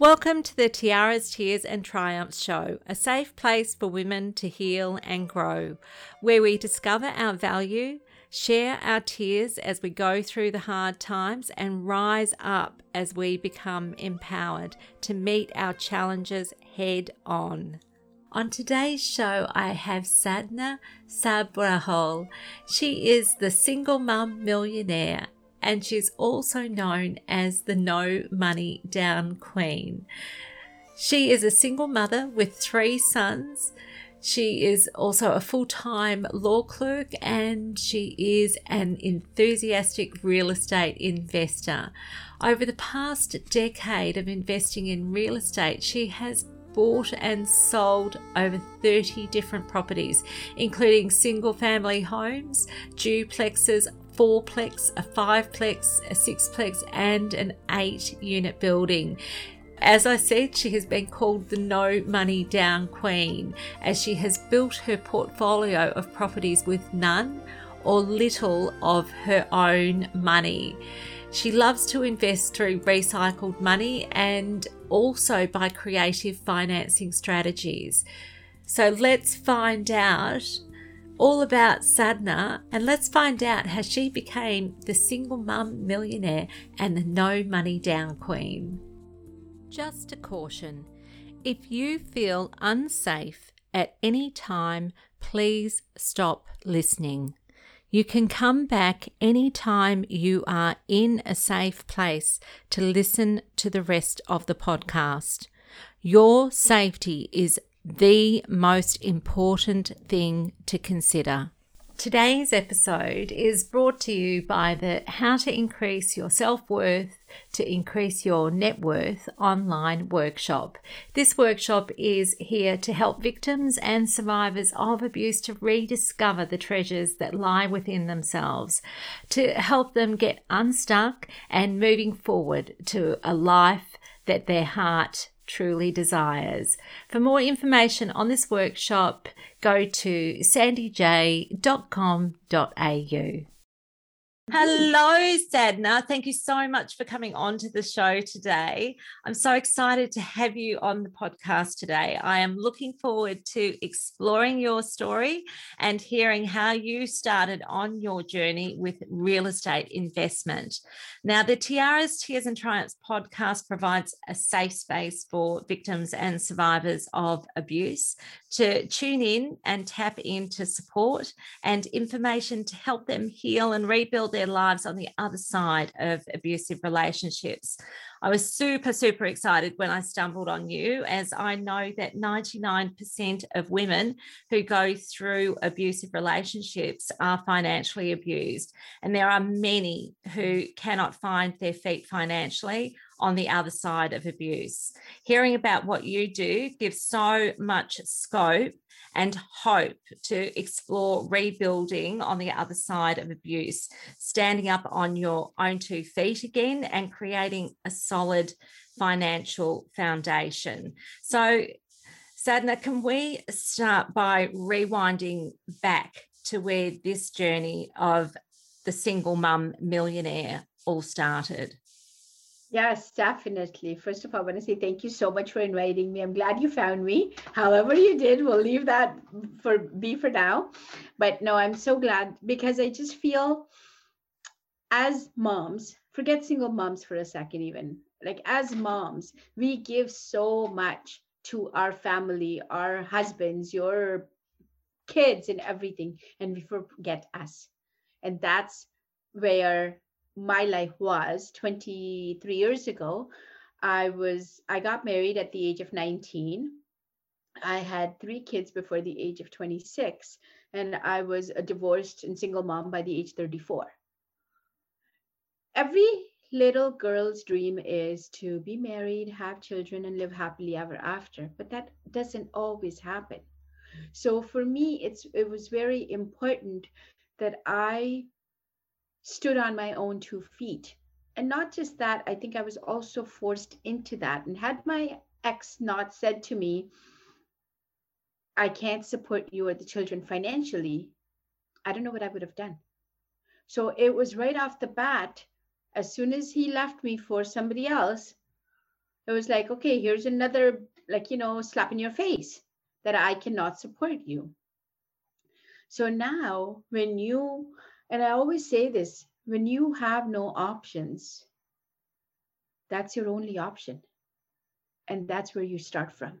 Welcome to the Tiaras, Tears and Triumphs show, a safe place for women to heal and grow, where we discover our value, share our tears as we go through the hard times, and rise up as we become empowered to meet our challenges head on. On today's show, I have Sadhna Sabharwal. She is the single mum millionaire and she's also known as the No Money Down Queen. She is a single mother with three sons. She is also a full time law clerk and she is an enthusiastic real estate investor. Over the past decade of investing in real estate, she has bought and sold over 30 different properties, including single family homes, duplexes, fourplex, a fiveplex, a sixplex, and an eight unit building. As I said, she has been called the no money down queen as she has built her portfolio of properties with none or little of her own money. She loves to invest through recycled money and also by creative financing strategies. So let's find out all about Sadhna and let's find out how she became the single mum millionaire and the no money down queen. Just a caution if you feel unsafe at any time, please stop listening. You can come back anytime you are in a safe place to listen to the rest of the podcast. Your safety is the most important thing to consider. Today's episode is brought to you by the How to Increase Your Self Worth to Increase Your Net Worth online workshop. This workshop is here to help victims and survivors of abuse to rediscover the treasures that lie within themselves, to help them get unstuck and moving forward to a life that their heart truly desires. For more information on this workshop, go to sandyj.com.au. Hello, Sadhna. Thank you so much for coming on to the show today. I'm so excited to have you on the podcast today. I am looking forward to exploring your story and hearing how you started on your journey with real estate investment. Now, the Tiaras, Tears and Triumphs podcast provides a safe space for victims and survivors of abuse to tune in and tap into support and information to help them heal and rebuild their lives on the other side of abusive relationships. I was super, super excited when I stumbled on you, as I know that 99% of women who go through abusive relationships are financially abused. And there are many who cannot find their feet financially on the other side of abuse. Hearing about what you do gives so much scope and hope to explore rebuilding on the other side of abuse, standing up on your own two feet again and creating a solid financial foundation. So, Sadhna, can we start by rewinding back to where this journey of the single mum millionaire all started? Yes, definitely. First of all, I want to say thank you so much for inviting me. I'm glad you found me. However, you did, we'll leave that for be for now. But no, I'm so glad because I just feel as moms, forget single moms for a second, even like as moms, we give so much to our family, our husbands, your kids, and everything, and we forget us. And that's where my life was 23 years ago. I was i got married at the age of 19 i had three kids before the age of 26 and i was a divorced and single mom by the age 34 every little girl's dream is to be married have children and live happily ever after but that doesn't always happen. So for me it's it was very important that i stood on my own two feet. And not just that, I think I was also forced into that. And had my ex not said to me, I can't support you or the children financially, I don't know what I would have done. So it was right off the bat, as soon as he left me for somebody else, It was like, okay, here's another, like, you know, slap in your face that I cannot support you. So now, when you, and I always say this, when you have no options, that's your only option. And that's where you start from.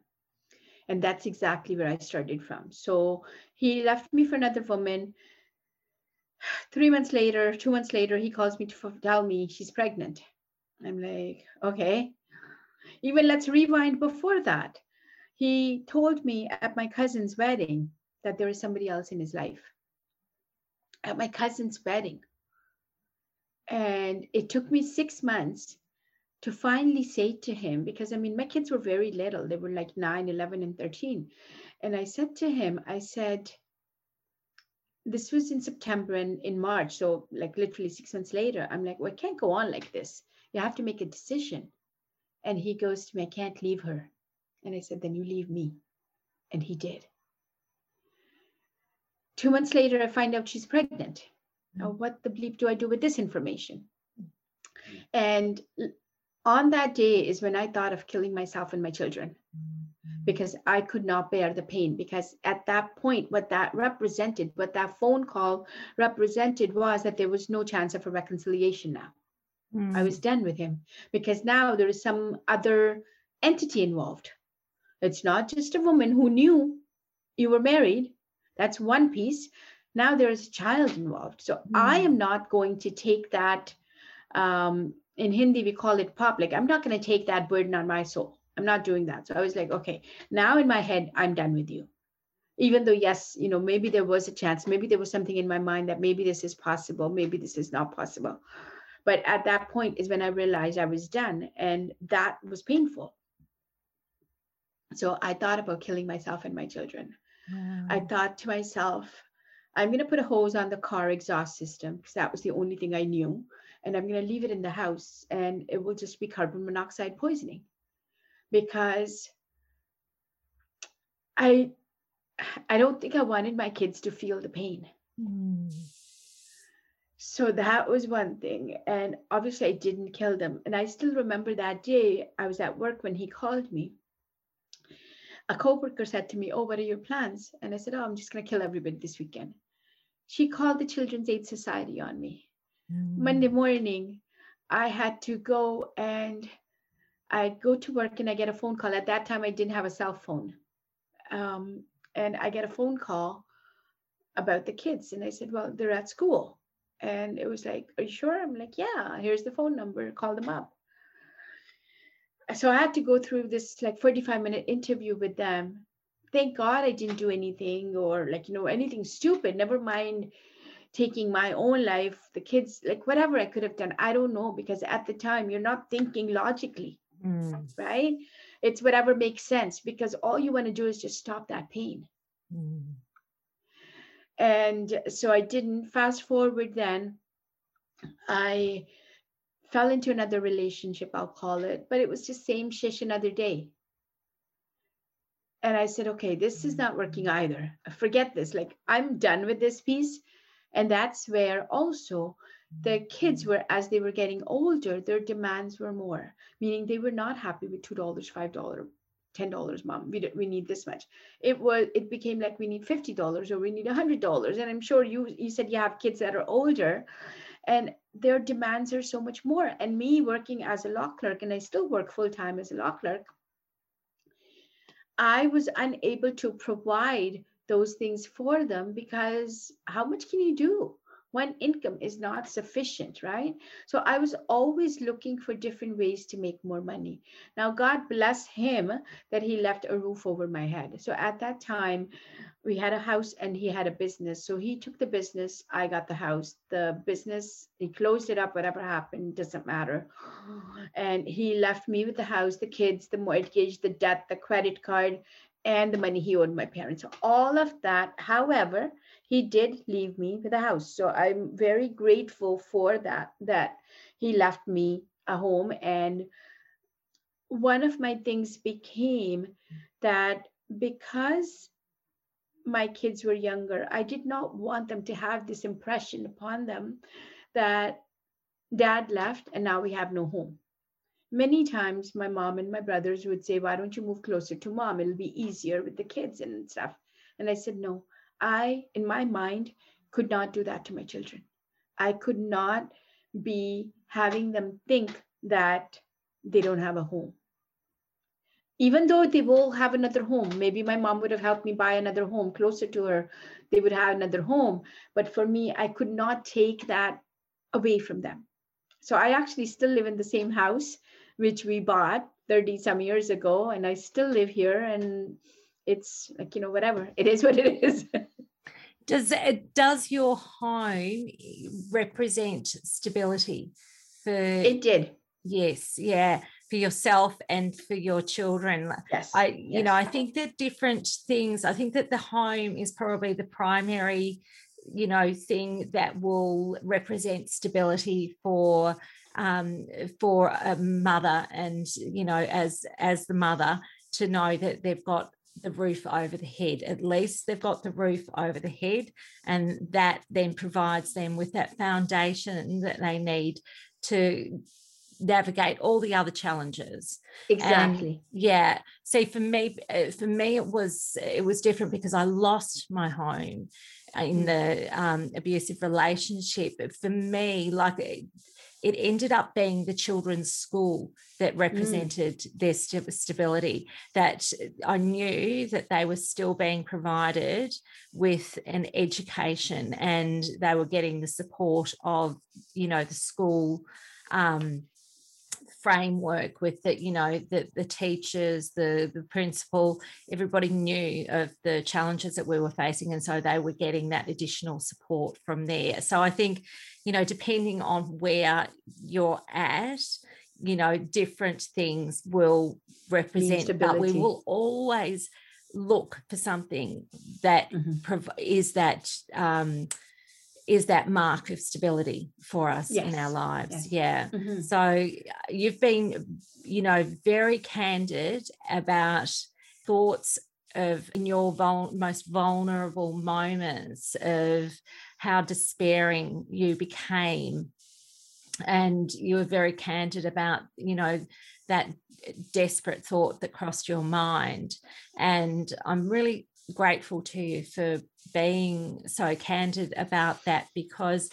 And that's exactly where I started from. So he left me for another woman. Three months later, two months later, he calls me to tell me she's pregnant. I'm like, okay. Even let's rewind before that. He told me at my cousin's wedding that there is somebody else in his life. At my cousin's wedding. And it took me six months to finally say to him, because I mean, my kids were very little, they were like 9, 11, and 13. And I said to him, I said, this was in September and in March. So, like, literally six months later, I'm like, well, I can't go on like this. You have to make a decision. And he goes to me, I can't leave her. And I said, then you leave me. And he did. Two months later, I find out she's pregnant. Now, what the bleep do I do with this information? And on that day is when I thought of killing myself and my children because I could not bear the pain. Because at that point, what that represented, what that phone call represented was that there was no chance of a reconciliation now. Mm. I was done with him because now there is some other entity involved. It's not just a woman who knew you were married. That's one piece. Now there is a child involved. So mm. I am not going to take that um, in Hindi, we call it public. I'm not going to take that burden on my soul. I'm not doing that. So I was like, okay, now in my head, I'm done with you. Even though, yes, you know, maybe there was a chance, maybe there was something in my mind that maybe this is possible, maybe this is not possible. But at that point is when I realized I was done, and that was painful. So I thought about killing myself and my children. Wow. I thought to myself, I'm going to put a hose on the car exhaust system because that was the only thing I knew and I'm going to leave it in the house and it will just be carbon monoxide poisoning because I I don't think I wanted my kids to feel the pain. Mm. So that was one thing. And obviously I didn't kill them. And I still remember that day I was at work when he called me. A coworker said to me, Oh, what are your plans? And I said, Oh, I'm just gonna kill everybody this weekend. She called the Children's Aid Society on me. Monday mm. morning, I had to go and I go to work and I get a phone call. At that time, I didn't have a cell phone. Um, and I get a phone call about the kids. And I said, Well, they're at school. And it was like, Are you sure? I'm like, Yeah, here's the phone number. Call them up. So I had to go through this like 45 minute interview with them. Thank God I didn't do anything or like, you know, anything stupid. Never mind taking my own life, the kids, like whatever I could have done. I don't know because at the time you're not thinking logically, mm. right? It's whatever makes sense because all you want to do is just stop that pain. Mm. And so I didn't. Fast forward then, I fell into another relationship, I'll call it, but it was just same shish another day. And I said, okay, this is not working either. Forget this. Like, I'm done with this piece. And that's where also the kids were, as they were getting older, their demands were more, meaning they were not happy with $2, $5, $10, mom. We, we need this much. It was, it became like we need $50 or we need a $100. And I'm sure you, you said you have kids that are older and their demands are so much more. And me working as a law clerk, and I still work full time as a law clerk, I was unable to provide those things for them because how much can you do when income is not sufficient, right? So I was always looking for different ways to make more money. Now, God bless him that he left a roof over my head. So at that time, we had a house and he had a business. So he took the business, I got the house. The business, he closed it up, whatever happened, doesn't matter. And he left me with the house, the kids, the mortgage, the debt, the credit card, and the money he owed my parents. So all of that, however, he did leave me with a house. So I'm very grateful for that, that he left me a home. And one of my things became that because my kids were younger, I did not want them to have this impression upon them that dad left and now we have no home many times my mom and my brothers would say, Why don't you move closer to mom? It'll be easier with the kids and stuff. And I said, No, I, in my mind, could not do that to my children. I could not be having them think that they don't have a home. Even though they will have another home, maybe my mom would have helped me buy another home closer to her, they would have another home. But for me, I could not take that away from them. So I actually still live in the same house, which we bought 30 some years ago, and I still live here. And it's like, you know, whatever, it is what it is. does it does your home represent stability for it did yes yeah for yourself and for your children yes i you yes. know i think that different things i think that the home is probably the primary you know thing that will represent stability for um, for a mother and you know as as the mother to know that they've got the roof over the head. At least they've got the roof over the head, and that then provides them with that foundation that they need to navigate all the other challenges exactly and yeah see for me uh, for me it was it was different because i lost my home in mm. the um, abusive relationship but for me like it ended up being the children's school that mm. represented mm. their st- stability that i knew that they were still being provided with an education and they were getting the support of you know the school um, framework with the you know the the teachers the the principal everybody knew of the challenges that we were facing and so they were getting that additional support from there so i think you know depending on where you're at you know different things will represent but we will always look for something that mm-hmm. prov- is that um, is that mark of stability for us yes. in our lives. Yes. Yeah. Mm-hmm. So you've been, you know, very candid about thoughts of in your vul- most vulnerable moments of how despairing you became and you were very candid about you know that desperate thought that crossed your mind and i'm really grateful to you for being so candid about that because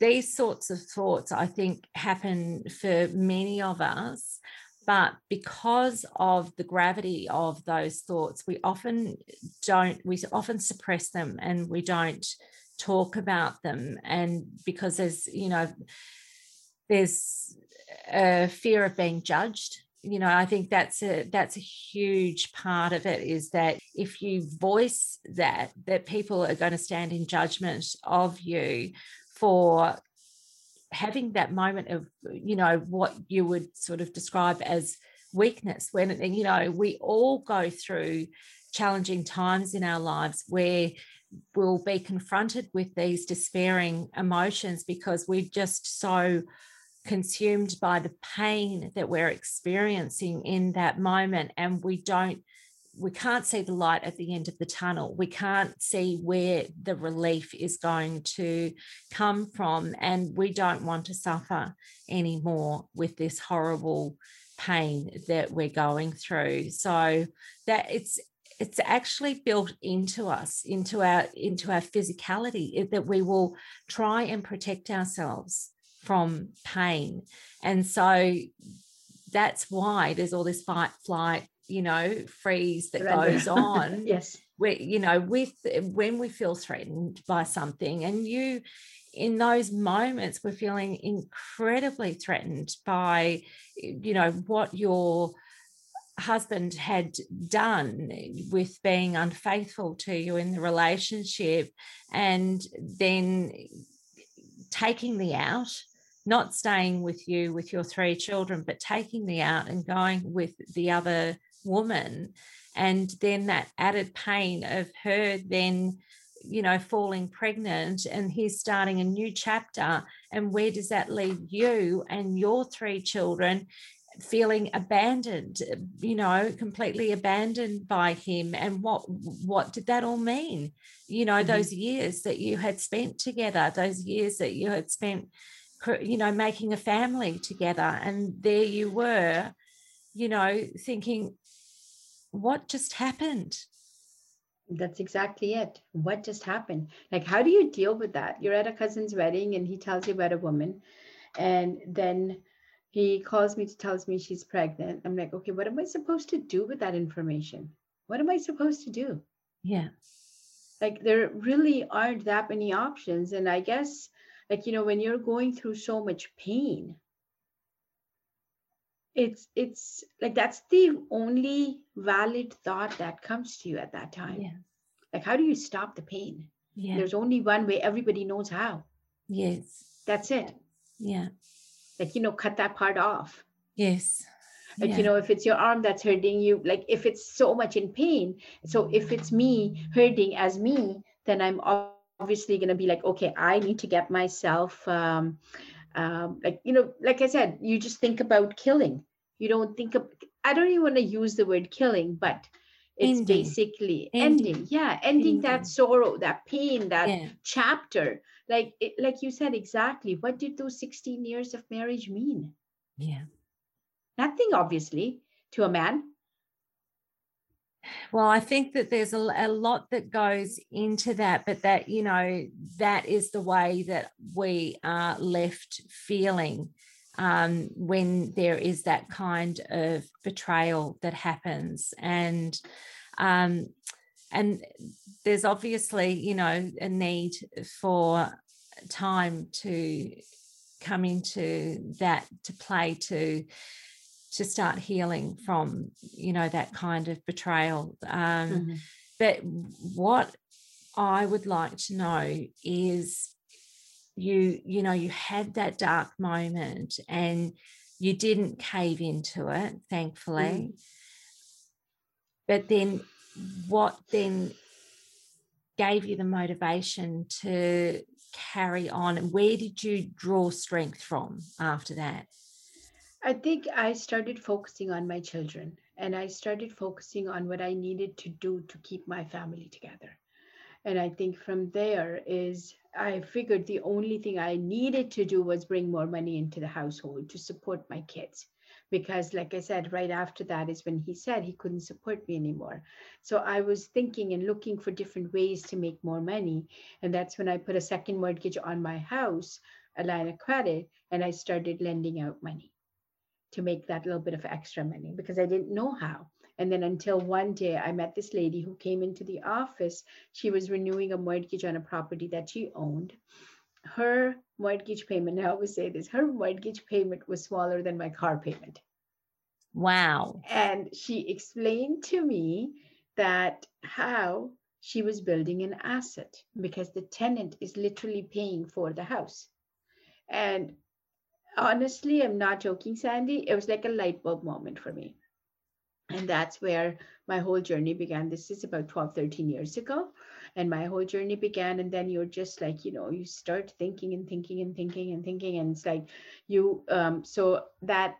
these sorts of thoughts, I think, happen for many of us. But because of the gravity of those thoughts, we often don't, we often suppress them and we don't talk about them. And because there's, you know, there's a fear of being judged you know i think that's a that's a huge part of it is that if you voice that that people are going to stand in judgment of you for having that moment of you know what you would sort of describe as weakness when you know we all go through challenging times in our lives where we'll be confronted with these despairing emotions because we're just so consumed by the pain that we're experiencing in that moment and we don't we can't see the light at the end of the tunnel. We can't see where the relief is going to come from and we don't want to suffer anymore with this horrible pain that we're going through. So that it's it's actually built into us into our into our physicality that we will try and protect ourselves from pain. And so that's why there's all this fight, flight, you know, freeze that goes on. yes. We, you know, with when we feel threatened by something, and you in those moments we're feeling incredibly threatened by, you know, what your husband had done with being unfaithful to you in the relationship and then taking the out not staying with you with your three children, but taking me out and going with the other woman. And then that added pain of her then, you know, falling pregnant and he's starting a new chapter. And where does that leave you and your three children? feeling abandoned you know completely abandoned by him and what what did that all mean you know mm-hmm. those years that you had spent together those years that you had spent you know, making a family together. And there you were, you know, thinking, what just happened? That's exactly it. What just happened? Like, how do you deal with that? You're at a cousin's wedding and he tells you about a woman, and then he calls me to tells me she's pregnant. I'm like, okay, what am I supposed to do with that information? What am I supposed to do? Yeah. Like there really aren't that many options. And I guess like you know, when you're going through so much pain, it's it's like that's the only valid thought that comes to you at that time. Like how do you stop the pain? Yeah. There's only one way. Everybody knows how. Yes. That's it. Yeah. Like you know cut that part off. Yes. Like yeah. you know if it's your arm that's hurting you like if it's so much in pain so if it's me hurting as me then i'm obviously going to be like okay i need to get myself um um, like you know like i said you just think about killing you don't think of i don't even want to use the word killing but it's Ending. basically ending. Ending. yeah ending, Ending. that sorrow that pain that yeah chapter like it, like you said exactly what did those 16 years of marriage mean yeah nothing obviously to a man well i think that there's a, a lot that goes into that but that you know that is the way that we are left feeling um, when there is that kind of betrayal that happens. And um, and there's obviously you know a need for time to come into that to play to to start healing from you know that kind of betrayal. Um, Mhm. but what i would like to know is you you know you had that dark moment and you didn't cave into it thankfully. But then what then gave you the motivation to carry on? And where did you draw strength from after that I think I started focusing on my children and I started focusing on what I needed to do to keep my family together. And I think from there is I figured the only thing I needed to do was bring more money into the household to support my kids. Because, like I said, right after that is when he said he couldn't support me anymore. So I was thinking and looking for different ways to make more money. And that's when I put a second mortgage on my house, a line of credit, and I started lending out money to make that little bit of extra money because I didn't know how. And then until one day I met this lady who came into the office. She was renewing a mortgage on a property that she owned. Her mortgage payment, I always say this, her mortgage payment was smaller than my car payment. wow And she explained to me that how she was building an asset because the tenant is literally paying for the house. And honestly, I'm not joking, Sandy. It was like a light bulb moment for me. And that's where my whole journey began. This is about 12, 13 years ago. And my whole journey began. And then you're just like, you know, you start thinking and thinking and thinking and thinking. And it's like you, um, so that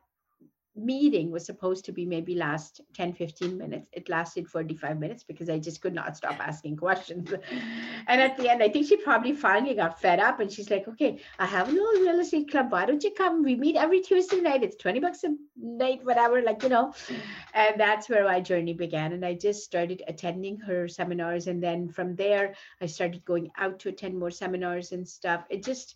meeting was supposed to be maybe last 10 15 minutes. It lasted 45 minutes because i just could not stop asking questions. And at the end i think she probably finally got fed up and she's like okay i have a little real estate club. Why don't you come? We meet every tuesday night. It's 20 bucks a night whatever like you know. And that's where my journey began. And i just started attending her seminars. And then from there i started going out to attend more seminars and stuff. It just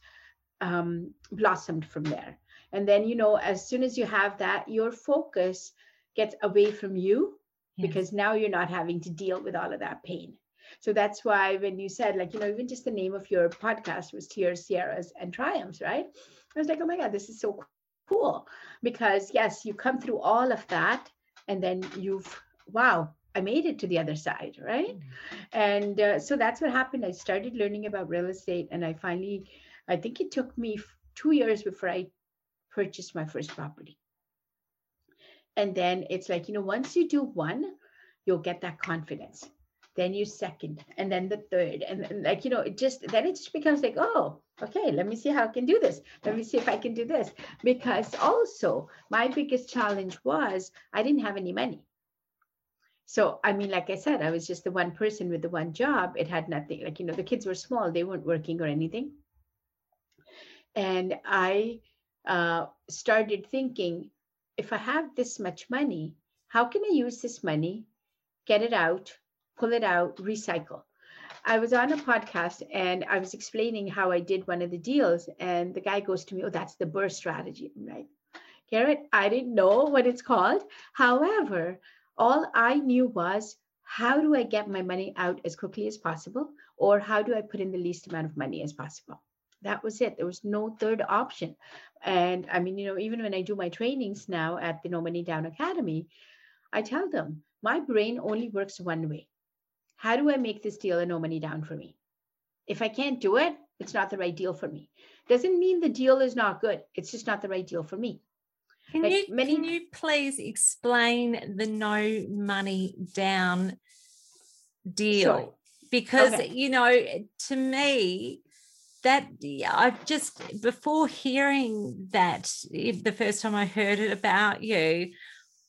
um, blossomed from there and then, you know, as soon as you have that, your focus gets away from you Yes. because now you're not having to deal with all of that pain. So that's why when you said, like, you know, even just the name of your podcast was Tears, Tiaras, and Triumphs, right? I was like, oh my God, this is so cool. Because yes, you come through all of that and then you've, wow, I made it to the other side, right? And uh, so that's what happened. I started learning about real estate and I finally, I think it took me two years before I purchased my first property. And then it's like, you know, once you do one, you'll get that confidence. Then you second, and then the third, and, and like, you know, it just then it just becomes like, oh, okay, let me see how I can do this. Let me see if I can do this. Because also, my biggest challenge was I didn't have any money. So, I mean, like I said, I was just the one person with the one job. It had nothing, like, you know, the kids were small, they weren't working or anything And I uh, started thinking if I have this much money, how can I use this money, get it out, pull it out, recycle? I was on a podcast and I was explaining how I did one of the deals, and the guy goes to me, Oh, that's the BRRRR strategy. Like, Garrett, I didn't know what it's called. However, all I knew was how do I get my money out as quickly as possible, or how do I put in the least amount of money as possible? That was it. There was no third option. And I mean, you know, even when I do my trainings now at the No Money Down Academy, I tell them my brain only works one way. How do I make this deal a no money down for me? If I can't do it, it's not the right deal for me. Doesn't mean the deal is not good. It's just not the right deal for me. Can like you many, can you please explain the no money down deal? Sure. Because okay. you know, to me, that I've just before hearing that the first time I heard it about you,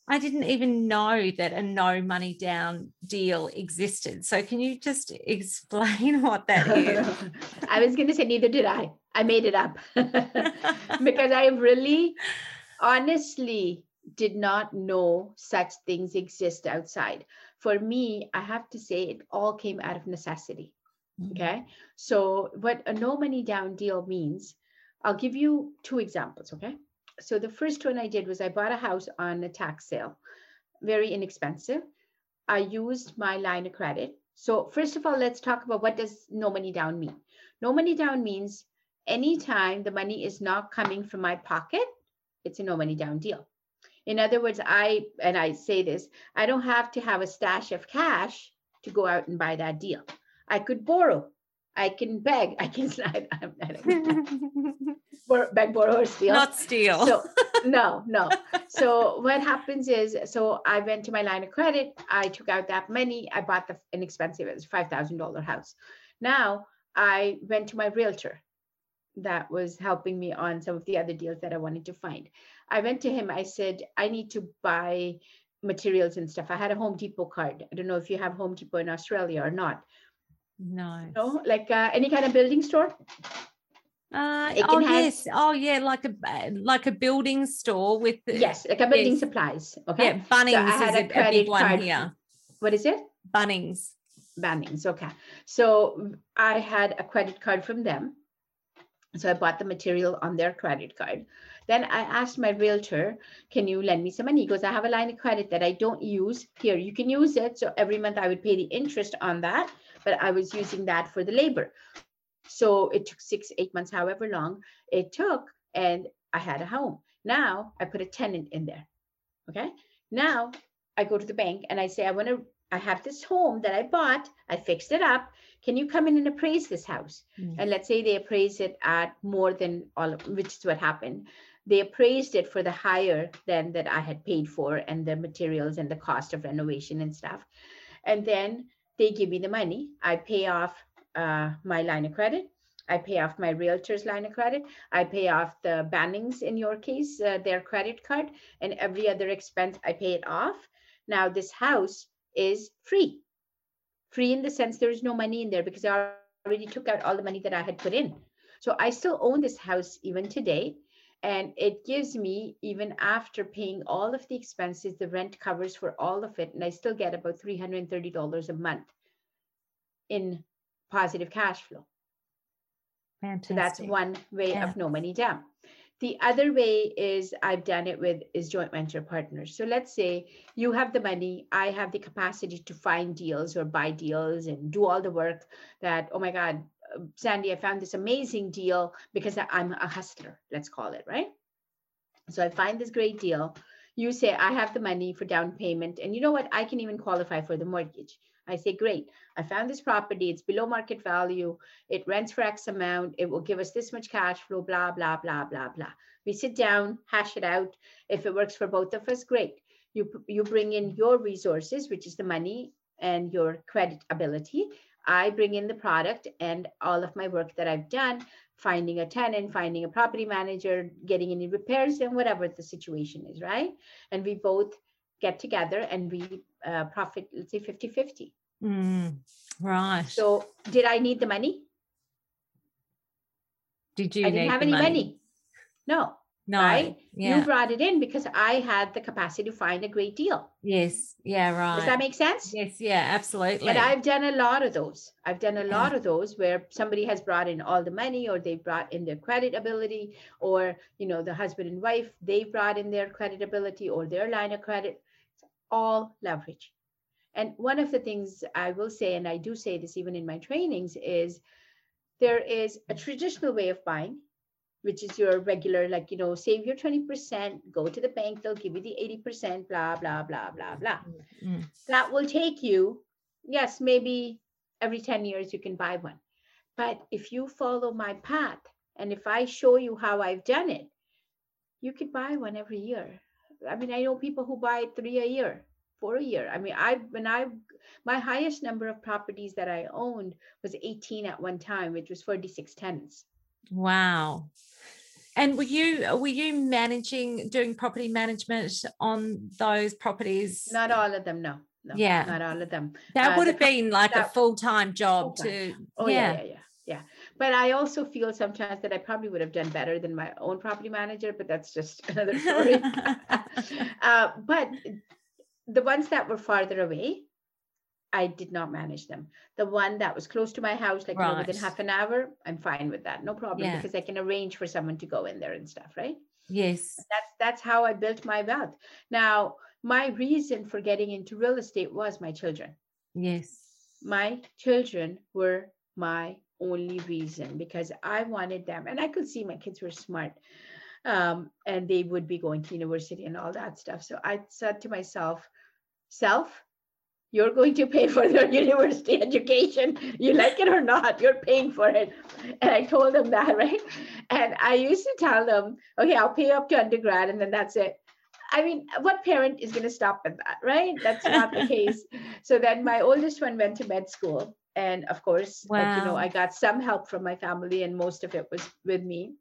I didn't even know that a no money down deal existed. So can you just explain what that is? I was going to say neither did I. I made it up because I really honestly did not know such things exist outside. For me, I have to say it all came out of necessity. Mm-hmm. Okay. So, what a no money down deal means, I'll give you two examples. Okay. So, the first one I did was I bought a house on a tax sale, very inexpensive. I used my line of credit. So, first of all, let's talk about what does no money down mean. No money down means anytime the money is not coming from my pocket, it's a no money down deal. In other words, I, and I say this, I don't have to have a stash of cash to go out and buy that deal. I could borrow. I can beg. I can I, I'm not beg, borrow, or steal. Not steal. So no, no. So what happens is, so I went to my line of credit. I took out that money. I bought the inexpensive, it was five thousand dollar house. Now I went to my realtor that was helping me on some of the other deals that I wanted to find. I went to him. I said, I need to buy materials and stuff. I had a Home Depot card. I don't know if you have Home Depot in Australia or not. No. No, like uh, any kind of building store. Uh, oh have, yes, oh yeah, like a like a building store with the, yes, like a building yes. supplies. Okay, yeah, Bunnings so I had is a, a big one card. here. What is it? Bunnings. Bunnings. Okay, so I had a credit card from them, so I bought the material on their credit card. Then I asked my realtor, "Can you lend me some money?" He goes, "I have a line of credit that I don't use. Here, you can use it." So every month I would pay the interest on that but I was using that for the labor. So it took six, eight months, however long it took, and I had a home. Now I put a tenant in there. Okay. Now I go to the bank and I say, I want to, I have this home that I bought, I fixed it up. Can you come in and appraise this house? Mm. And let's say they appraise it at more than all of which is what happened. They appraised it for the higher than that I had paid for and the materials and the cost of renovation and stuff. And then they give me the money. I pay off uh, my line of credit. I pay off my realtor's line of credit. I pay off the Bunnings in your case, uh, their credit card, and every other expense, I pay it off. Now, this house is free. Free in the sense there is no money in there because I already took out all the money that I had put in. So I still own this house even today. And it gives me, even after paying all of the expenses, the rent covers for all of it. And I still get about $330 a month in positive cash flow. Fantastic. So that's one way yeah. of no money down. The other way is I've done it with is joint venture partners. So let's say you have the money, I have the capacity to find deals or buy deals and do all the work that, oh my God, Sandy, I found this amazing deal because I'm a hustler, let's call it, right? So I find this great deal. You say, I have the money for down payment. And you know what? I can even qualify for the mortgage. I say, great, I found this property. It's below market value. It rents for X amount. It will give us this much cash flow, blah, blah, blah, blah, blah. We sit down, hash it out. If it works for both of us, great. You, you bring in your resources, which is the money and your credit ability. I bring in the product and all of my work that I've done, finding a tenant, finding a property manager, getting any repairs, and whatever the situation is, right? And we both get together and we uh, profit, let's say 50 50. Mm, right. So, did I need the money? Did you? I didn't have any money? money. No, no, right? Yeah. You brought it in because I had the capacity to find a great deal. Yes. Yeah. Right. Does that make sense? Yes. Yeah. Absolutely. And I've done a lot of those. I've done a lot of those where somebody has brought in all the money, or they brought in their credit ability, or you know the husband and wife they brought in their credit ability or their line of credit. It's all leverage. And one of the things I will say, and I do say this even in my trainings, is there is a traditional way of buying which is your regular, like, you know, save your 20%, go to the bank, they'll give you the 80%, blah, blah, blah, blah, blah. Mm-hmm. That will take you, yes, maybe every 10 years you can buy one. But if you follow my path and if I show you how I've done it, you could buy one every year. I mean, I know people who buy three a year, four a year. I mean, I when I my highest number of properties that I owned was 18 at one time, which was 46 tenants. Wow. And were you were you managing doing property management on those properties? Not all of them, no. no yeah, not all of them. That uh, would have been like that, a full time job full-time. to. Oh yeah. yeah, yeah, yeah, yeah. But I also feel sometimes that I probably would have done better than my own property manager. But that's just another story. uh, but the ones that were farther away, I did not manage them. The one that was close to my house, like right. you know, within half an hour, I'm fine with that. No problem yeah. because I can arrange for someone to go in there and stuff, right? Yes. That's that's how I built my wealth. Now, my reason for getting into real estate was my children. Yes. My children were my only reason because I wanted them, and I could see my kids were smart. Um, and they would be going to university and all that stuff. So I said to myself, self, you're going to pay for their university education. You like it or not you're paying for it. And i told them that right? And i used to tell them okay i'll pay up to undergrad and then that's it. I mean what parent is going to stop at that right? That's not the case. So then my oldest one went to med school and of course wow. like, you know i got some help from my family and most of it was with me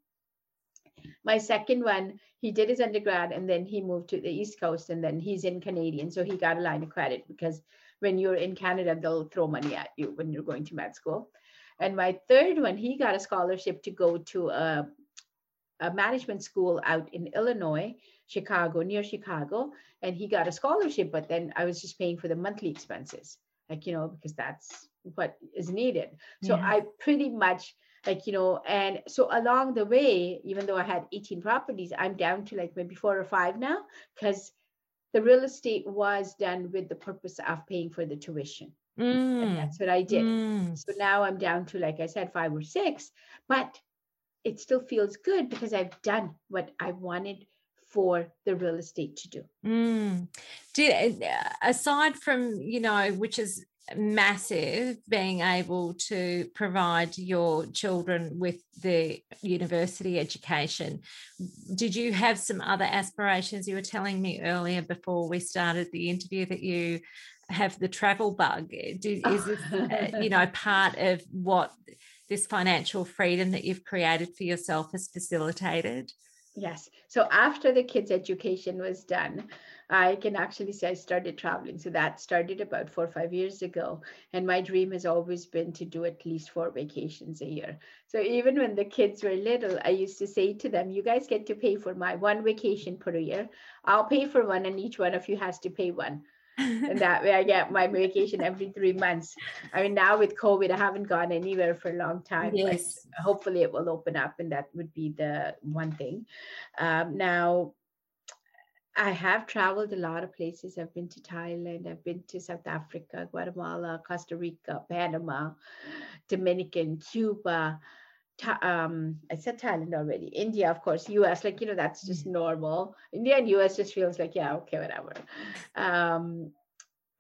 my second one he did his undergrad and then he moved to the east coast and then he's in canadian. So he got a line of credit because when you're in canada they'll throw money at you when you're going to med school. And my third one he got a scholarship to go to a, a management school out in illinois chicago near chicago. And he got a scholarship but then i was just paying for the monthly expenses. Like you know because that's what is needed. So yeah. i pretty much like you know and so along the way even though i had 18 properties i'm down to like maybe four or five now because the real estate was done with the purpose of paying for the tuition mm. and that's what i did mm. so now i'm down to like i said five or six but it still feels good because i've done what i wanted for the real estate to do. Mm. Did, uh, aside from you know, which is massive being able to provide your children with the university education. Did you have some other aspirations? You were telling me earlier before we started the interview that you have the travel bug. is this, uh, you know, part of what this financial freedom that you've created for yourself has facilitated? Yes. So after the kids' education was done, I can actually say I started traveling. So that started about four or five years ago. And my dream has always been to do at least four vacations a year. So even when the kids were little, I used to say to them, You guys get to pay for my one vacation per year. I'll pay for one, and each one of you has to pay one. and that way I get my vacation every three months. I mean, now with COVID, I haven't gone anywhere for a long time. Yes. hopefully it will open up, and that would be the one thing. Um, now, I have traveled a lot of places. I've been to Thailand, I've been to South Africa, Guatemala, Costa Rica, Panama, Dominican, Cuba. Um, I said Thailand already. India, of course, US, like you know, that's just mm. normal. India and US just feels like, yeah, okay, whatever. Um,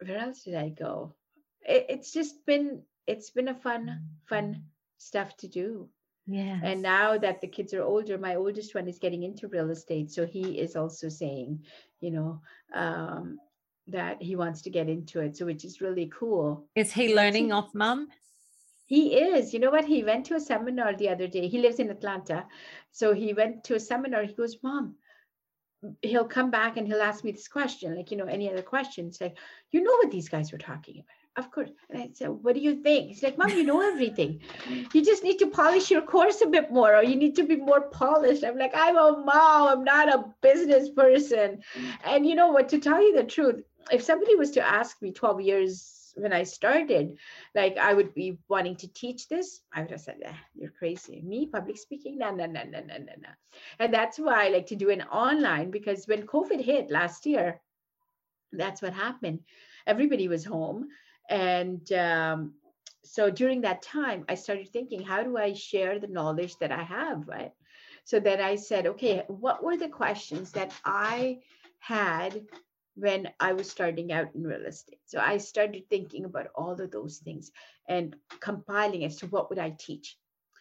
where else did I go? It, it's just been it's been a fun, fun stuff to do. Yeah. And now that the kids are older, my oldest one is getting into real estate. So he is also saying, you know, um, that he wants to get into it. So which is really cool. Is he learning off mom? He is. You know what? He went to a seminar the other day. He lives in Atlanta. So he went to a seminar. He goes, Mom, he'll come back and he'll ask me this question, like, you know, any other questions. Like, you know what these guys were talking about? Of course. And I said, what do you think? He's like, Mom, you know everything. You just need to polish your course a bit more, or you need to be more polished. I'm like, I'm a mom, I'm not a business person. And you know what, to tell you the truth, if somebody was to ask me 12 years when I started, like I would be wanting to teach this, I would have said, eh, "You're crazy." Me, public speaking, no, no, no, no, no, no, no. And that's why I like to do an online because when COVID hit last year, that's what happened. Everybody was home, and um, so during that time, I started thinking, how do I share the knowledge that I have, right? So then I said, okay, what were the questions that I had when I was starting out in real estate. So I started thinking about all of those things and compiling as to what would I teach.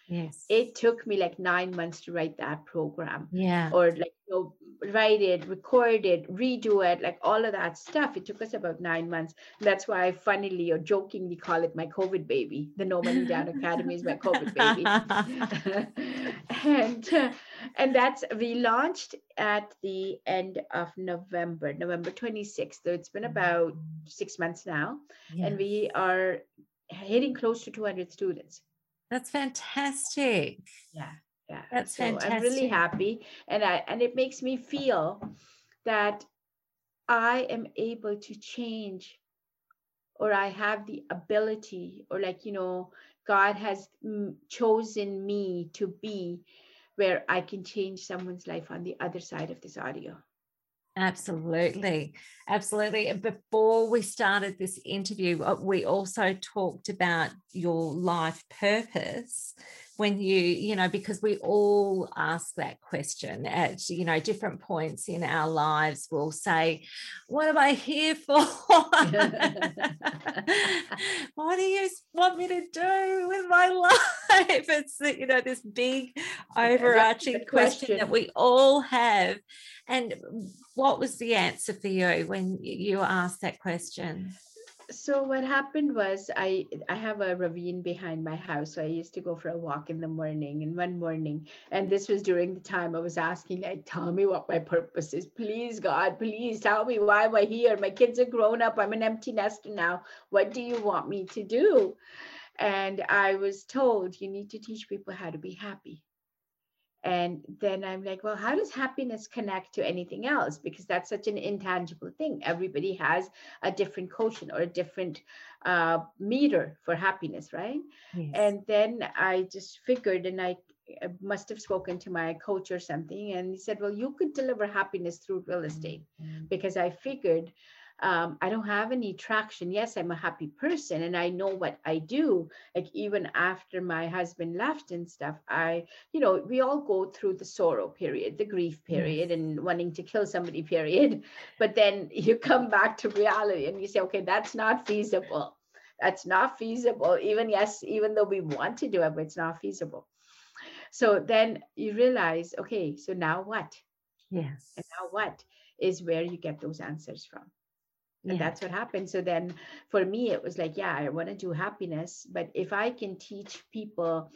Yes. It took me like nine months to write that program. Yeah. Or like you know, write it, record it, redo it, like all of that stuff. It took us about nine months. That's why I funnily or jokingly call it my COVID baby. The No Money Down Academy is my COVID baby. and uh, and that's we launched at the end of November, November 26th. So it's been about six months now. Yeah. And we are hitting close to 200 students. That's fantastic. Yeah. Yeah. That's so fantastic. I'm really happy. And I and it makes me feel that I am able to change or I have the ability or like, you know, God has mm, chosen me to be where I can change someone's life on the other side of this audio. Absolutely. Absolutely. Before we started this interview, uh, we also talked about your life purpose when you you know because we all ask that question at you know different points in our lives. We'll say what am i here for? What do you want me to do with my life? It's you know this big overarching question that we all have. And what was the answer for you when you asked that question so what happened was i i have a ravine behind my house so i used to go for a walk in the morning and one morning and this was during the time i was asking like tell me what my purpose is. Please god please tell me why am i here. My kids are grown up. I'm an empty nester now. What do you want me to do? And i was told you need to teach people how to be happy and then i'm like well how does happiness connect to anything else because that's such an intangible thing everybody has a different quotient or a different uh, meter for happiness right yes. and then i just figured and i must have spoken to my coach or something and he said well you could deliver happiness through real estate mm-hmm. because i figured um, I don't have any traction. Yes, I'm a happy person and I know what I do. Like even after my husband left and stuff, I, you know, we all go through the sorrow period, the grief period, yes. and wanting to kill somebody period. But then you come back to reality and you say, okay, that's not feasible. That's not feasible. Even yes, even though we want to do it, but it's not feasible. So then you realize, okay, so now what? Yes. And now what is where you get those answers from and yeah. that's what happened so then for me it was like yeah i want to do happiness but if i can teach people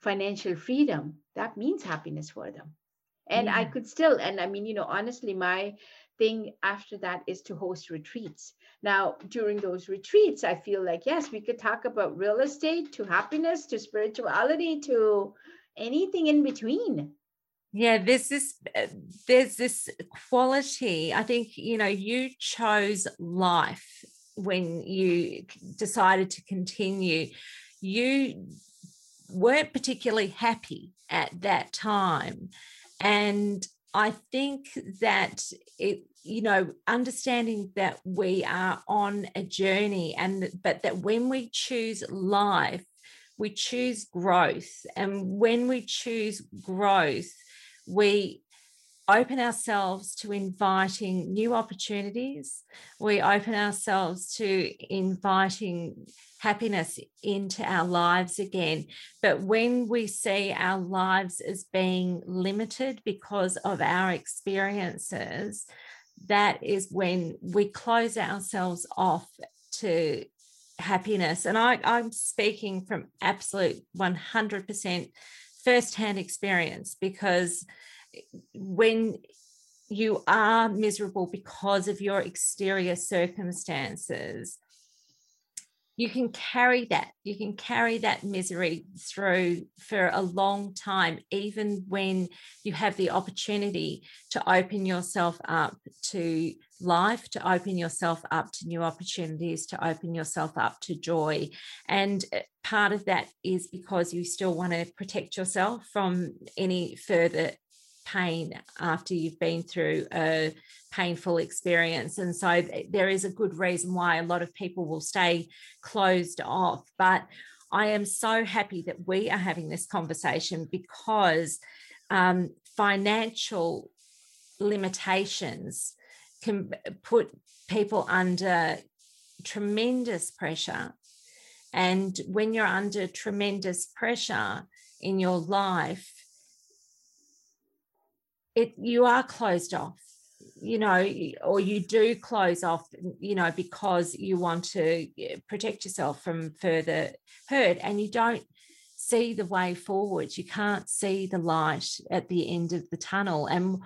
financial freedom that means happiness for them and yeah. i could still and i mean you know honestly my thing after that is to host retreats now during those retreats i feel like yes we could talk about real estate to happiness to spirituality to anything in between yeah there's this uh, there's this quality i think you know you chose life when you decided to continue. You weren't particularly happy at that time. And i think that it you know understanding that we are on a journey and but that when we choose life we choose growth. And when we choose growth we open ourselves to inviting new opportunities. We open ourselves to inviting happiness into our lives again. But when we see our lives as being limited because of our experiences, that is when we close ourselves off to happiness. And I, I'm speaking from absolute 100% firsthand experience because when you are miserable because of your exterior circumstances, you can carry that you can carry that misery through for a long time even when you have the opportunity to open yourself up to life to open yourself up to new opportunities to open yourself up to joy. And uh, part of that is because you still want to protect yourself from any further pain after you've been through a painful experience. And so there is a good reason why a lot of people will stay closed off. But I am so happy that we are having this conversation because um, financial limitations can put people under tremendous pressure. And when you're under tremendous pressure in your life, it you are closed off you know or you do close off you know because you want to protect yourself from further hurt and you don't see the way forward. You can't see the light at the end of the tunnel. And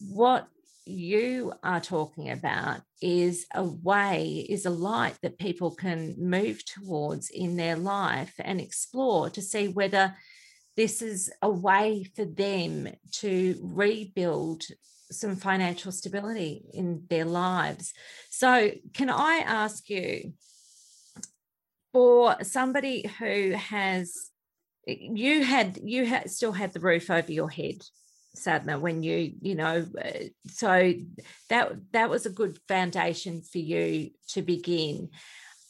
what you are talking about is a way is a light that people can move towards in their life and explore to see whether this is a way for them to rebuild some financial stability in their lives. So, can I ask you for somebody who has you had you had still had the roof over your head Sadhna when you you know uh, so that that was a good foundation for you to begin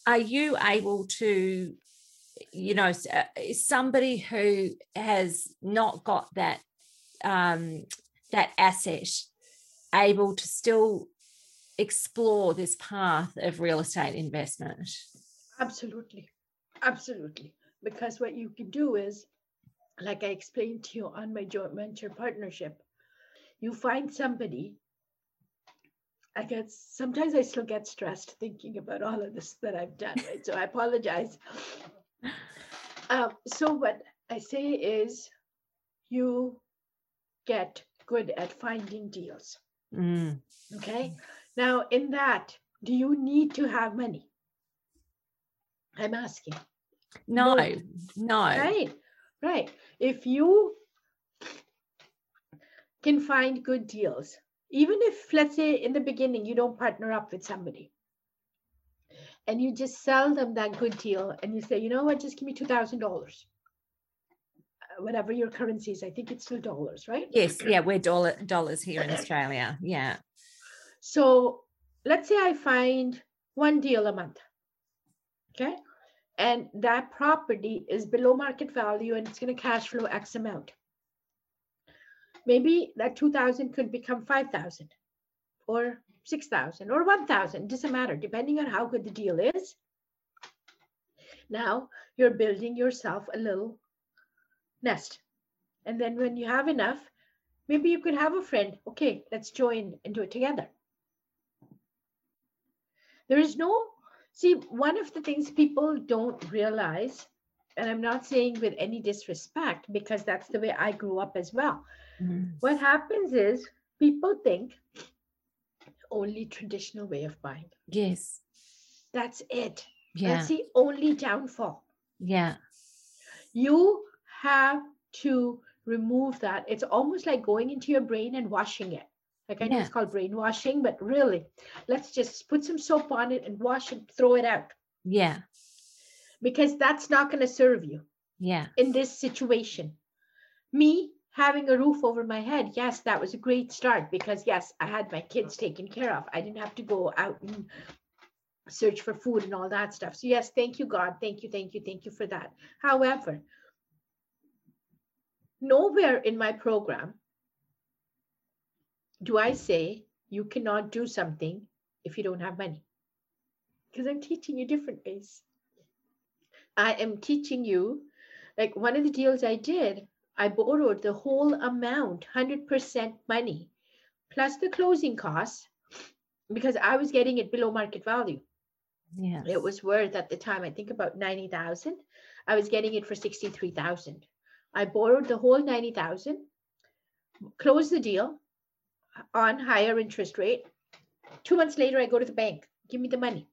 are you able to you know uh, somebody who has not got that um, that asset able to still explore this path of real estate investment absolutely absolutely because what you can do is like i explained to you on my joint venture partnership you find somebody I guess sometimes I still get stressed thinking about all of this that I've done, right? So I apologize. Uh, so what I say is you get good at finding deals. Mm. Okay. Now, in that, do you need to have money? I'm asking. No, no. no. Right, right. If you can find good deals, even if, let's say, in the beginning, you don't partner up with somebody, and you just sell them that good deal and you say, you know what, just give me $2,000. Whatever your currency is, I think it's still dollars, right? Yes, yeah, we're dollar dollars here in Australia. Yeah. So let's say I find one deal a month. Okay. And that property is below market value and it's going to cash flow X amount. Maybe that 2000 could become 5000 or 6,000 or 1,000, doesn't matter, depending on how good the deal is. Now you're building yourself a little nest. And then when you have enough, maybe you could have a friend. Okay, let's join and do it together. There is no, see, one of the things people don't realize, and I'm not saying with any disrespect, because that's the way I grew up as well. Mm. What happens is people think only traditional way of buying. Yes. That's it. Yeah. That's the only downfall. Yeah. You have to remove that. It's almost like going into your brain and washing it. Like I know yeah. it's called brainwashing, but really, let's just put some soap on it and wash it, throw it out. Yeah. Because that's not going to serve you. Yeah. In this situation. Me, having a roof over my head, yes, that was a great start because, yes, I had my kids taken care of. I didn't have to go out and search for food and all that stuff. So, yes, thank you, God. Thank you, thank you, thank you for that. However, nowhere in my program do I say you cannot do something if you don't have money. Because I'm teaching you different ways. I am teaching you, like one of the deals I did, I borrowed the whole amount, 100% money, plus the closing costs, because I was getting it below market value. Yeah. It was worth at the time, I think about 90,000. I was getting it for 63,000. I borrowed the whole 90,000, closed the deal on higher interest rate. Two months later, I go to the bank, give me the money.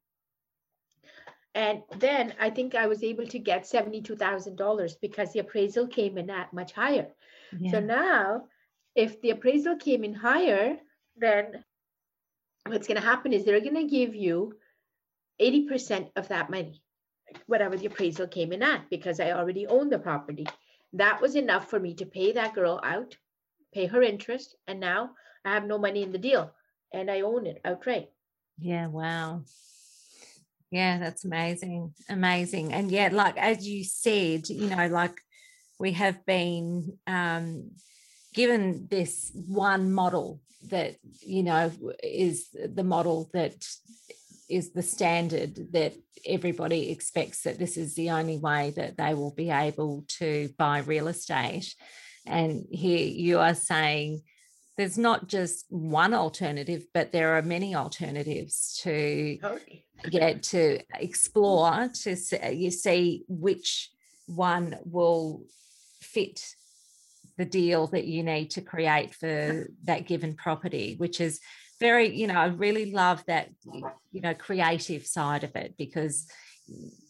And then I think I was able to get $72,000 because the appraisal came in at much higher. Yeah. So now, if the appraisal came in higher, then what's going to happen is they're going to give you 80% of that money, whatever the appraisal came in at, because I already own the property. That was enough for me to pay that girl out, pay her interest, and now I have no money in the deal and I own it outright. Yeah, wow. Yeah, that's amazing. Amazing. And yeah, like as you said, you know, like we have been um, given this one model that, you know, is the model that is the standard that everybody expects that this is the only way that they will be able to buy real estate. And here you are saying, there's not just one alternative, but there are many alternatives to totally. get to explore to see, you see which one will fit the deal that you need to create for that given property, which is very, you know, I really love that, you know, creative side of it because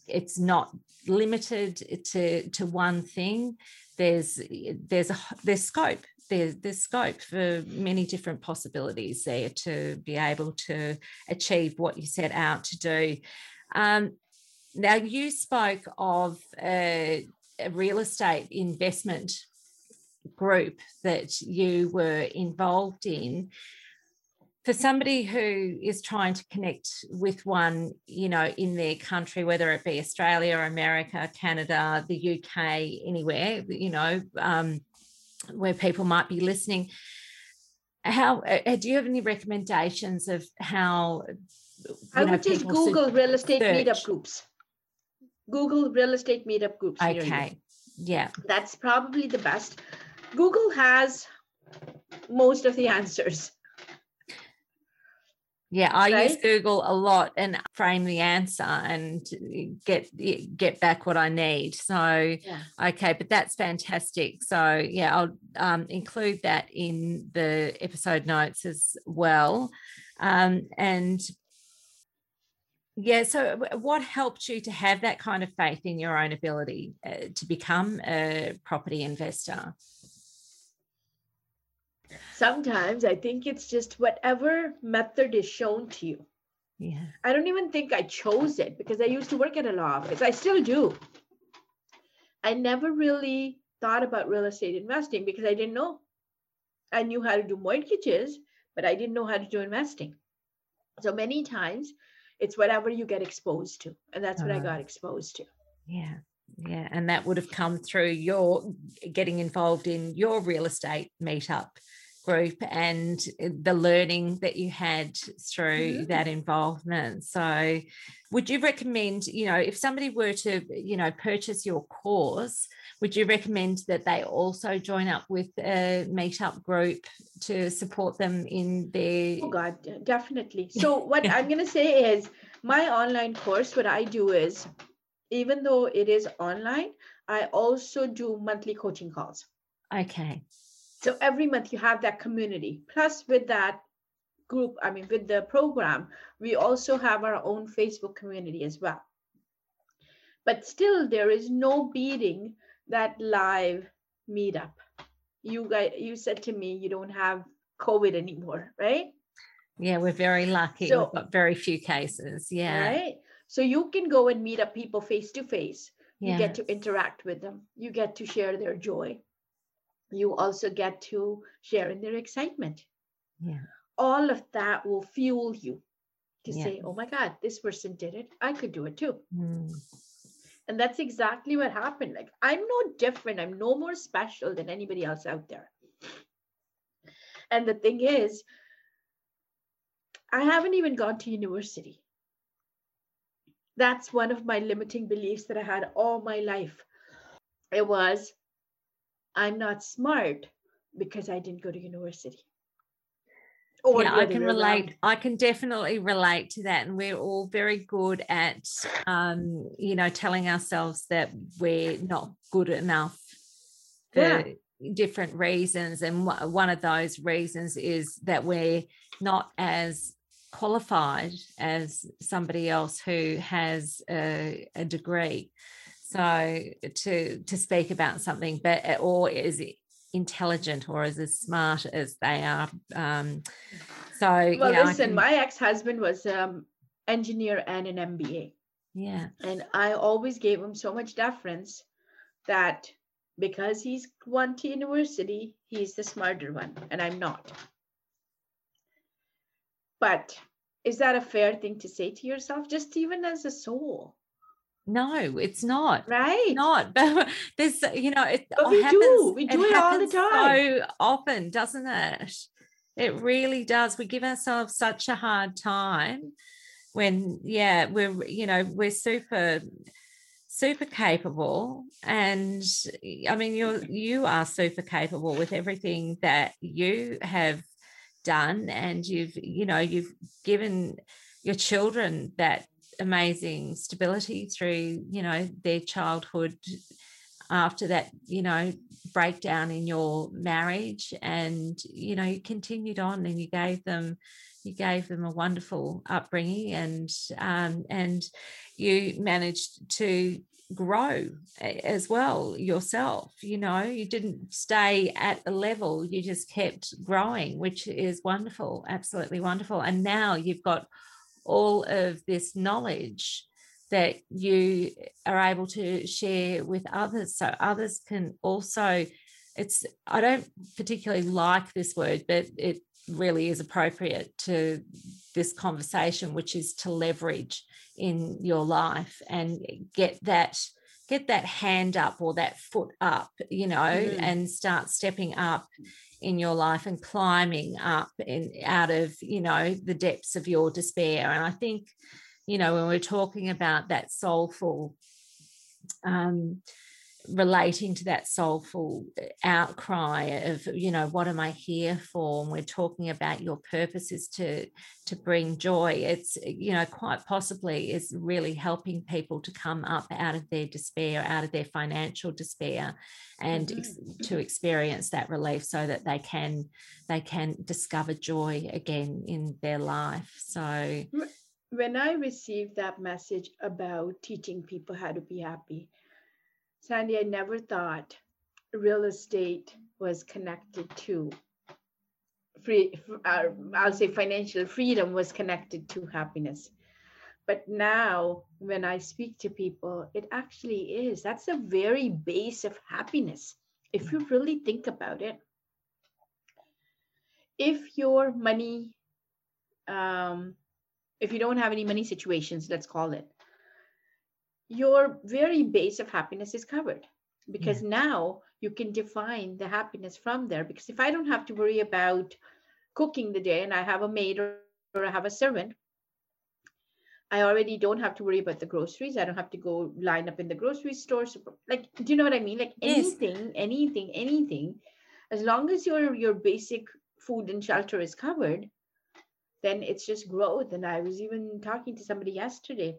it's not limited to to one thing. There's there's a there's scope there's, there's scope for many different possibilities there to be able to achieve what you set out to do. Um, now, you spoke of a, a real estate investment group that you were involved in for somebody who is trying to connect with one, you know, in their country, whether it be Australia, America, Canada, the UK, anywhere, you know, um, where people might be listening. How uh, do you have any recommendations of how? I would just Google real estate search? meetup groups. Google real estate meetup groups. Okay. Yeah. That's probably the best. Google has most of the answers. Yeah, I right? use Google a lot and frame the answer and get get back what I need. So, yeah. okay, but that's fantastic. So, yeah, I'll um, include that in the episode notes as well. Um, and yeah, so what helped you to have that kind of faith in your own ability uh, to become a property investor? Sometimes I think it's just whatever method is shown to you. Yeah. I don't even think I chose it because I used to work at a law office. I still do. I never really thought about real estate investing because I didn't know. I knew how to do mortgages, but I didn't know how to do investing. So many times it's whatever you get exposed to. And that's what I uh-huh. got exposed to. Yeah. Yeah. And that would have come through your getting involved in your real estate meetup group and the learning that you had through mm-hmm. that involvement. So, would you recommend, you know, if somebody were to, you know, purchase your course, would you recommend that they also join up with a meetup group to support them in their? Oh, God, definitely. So, what I'm going to say is my online course, what I do is, even though it is online, I also do monthly coaching calls. Okay. So every month you have that community. Plus, with that group, I mean, with the program, we also have our own Facebook community as well. But still, there is no beating that live meetup. You guys, you said to me you don't have COVID anymore, right? Yeah, we're very lucky. So, We've got very few cases. Yeah. Right. So you can go and meet up people face to face. You get to interact with them. You get to share their joy you also get to share in their excitement. Yeah. All of that will fuel you to yeah. say, oh my God, this person did it. I could do it too. Mm. And that's exactly what happened. Like, I'm no different. I'm no more special than anybody else out there. And the thing is, I haven't even gone to university. That's one of my limiting beliefs that I had all my life. It was, I'm not smart because I didn't go to university. Or yeah, I can relate. Around. I can definitely relate to that. And we're all very good at, um, you know, telling ourselves that we're not good enough for yeah. different reasons. And one of those reasons is that we're not as qualified as somebody else who has a, a degree so to to speak about something but or is it intelligent or as, as smart as they are um so well listen can... my ex-husband was um engineer and an mba yeah. And i always gave him so much deference that because he's gone to university he's the smarter one and i'm not. But is that a fair thing to say to yourself, just even as a soul? No, it's not. Right. Not. But there's, you know, it but we happens, do. We do it, it all the time. So often, doesn't it? It really does. We give ourselves such a hard time when, yeah, we're, you know, we're super super capable and i mean you're you are super capable with everything that you have done and you've you know you've given your children that amazing stability through you know their childhood after that you know breakdown in your marriage and you know you continued on and you gave them you gave them a wonderful upbringing and um, and you managed to grow as well yourself you know you didn't stay at a level you just kept growing which is wonderful absolutely wonderful. And now you've got all of this knowledge that you are able to share with others. So others can also it's i don't particularly like this word but it really is appropriate to this conversation which is to leverage in your life and get that get that hand up or that foot up you know mm. and start stepping up in your life and climbing up and out of you know the depths of your despair and i think you know when we're talking about that soulful um relating to that soulful uh, outcry of you know what am i here for? And we're talking about your purpose is to to bring joy. It's you know quite possibly is really helping people to come up out of their despair out of their financial despair and mm-hmm. ex- to experience that relief so that they can they can discover joy again in their life. So when i received that message about teaching people how to be happy Sandy, I never thought real estate was connected to free, uh, I'll say financial freedom was connected to happiness. But now, when I speak to people, it actually is. That's the very base of happiness. If you really think about it, if your money, um, if you don't have any money situations, let's call it, your very base of happiness is covered because yeah. now you can define the happiness from there. Because if I don't have to worry about cooking the day and I have a maid or, or I have a servant, I already don't have to worry about the groceries. I don't have to go line up in the grocery store. Like, do you know what I mean? Like anything, yes. anything, anything, as long as your your basic food and shelter is covered, then it's just growth. And I was even talking to somebody yesterday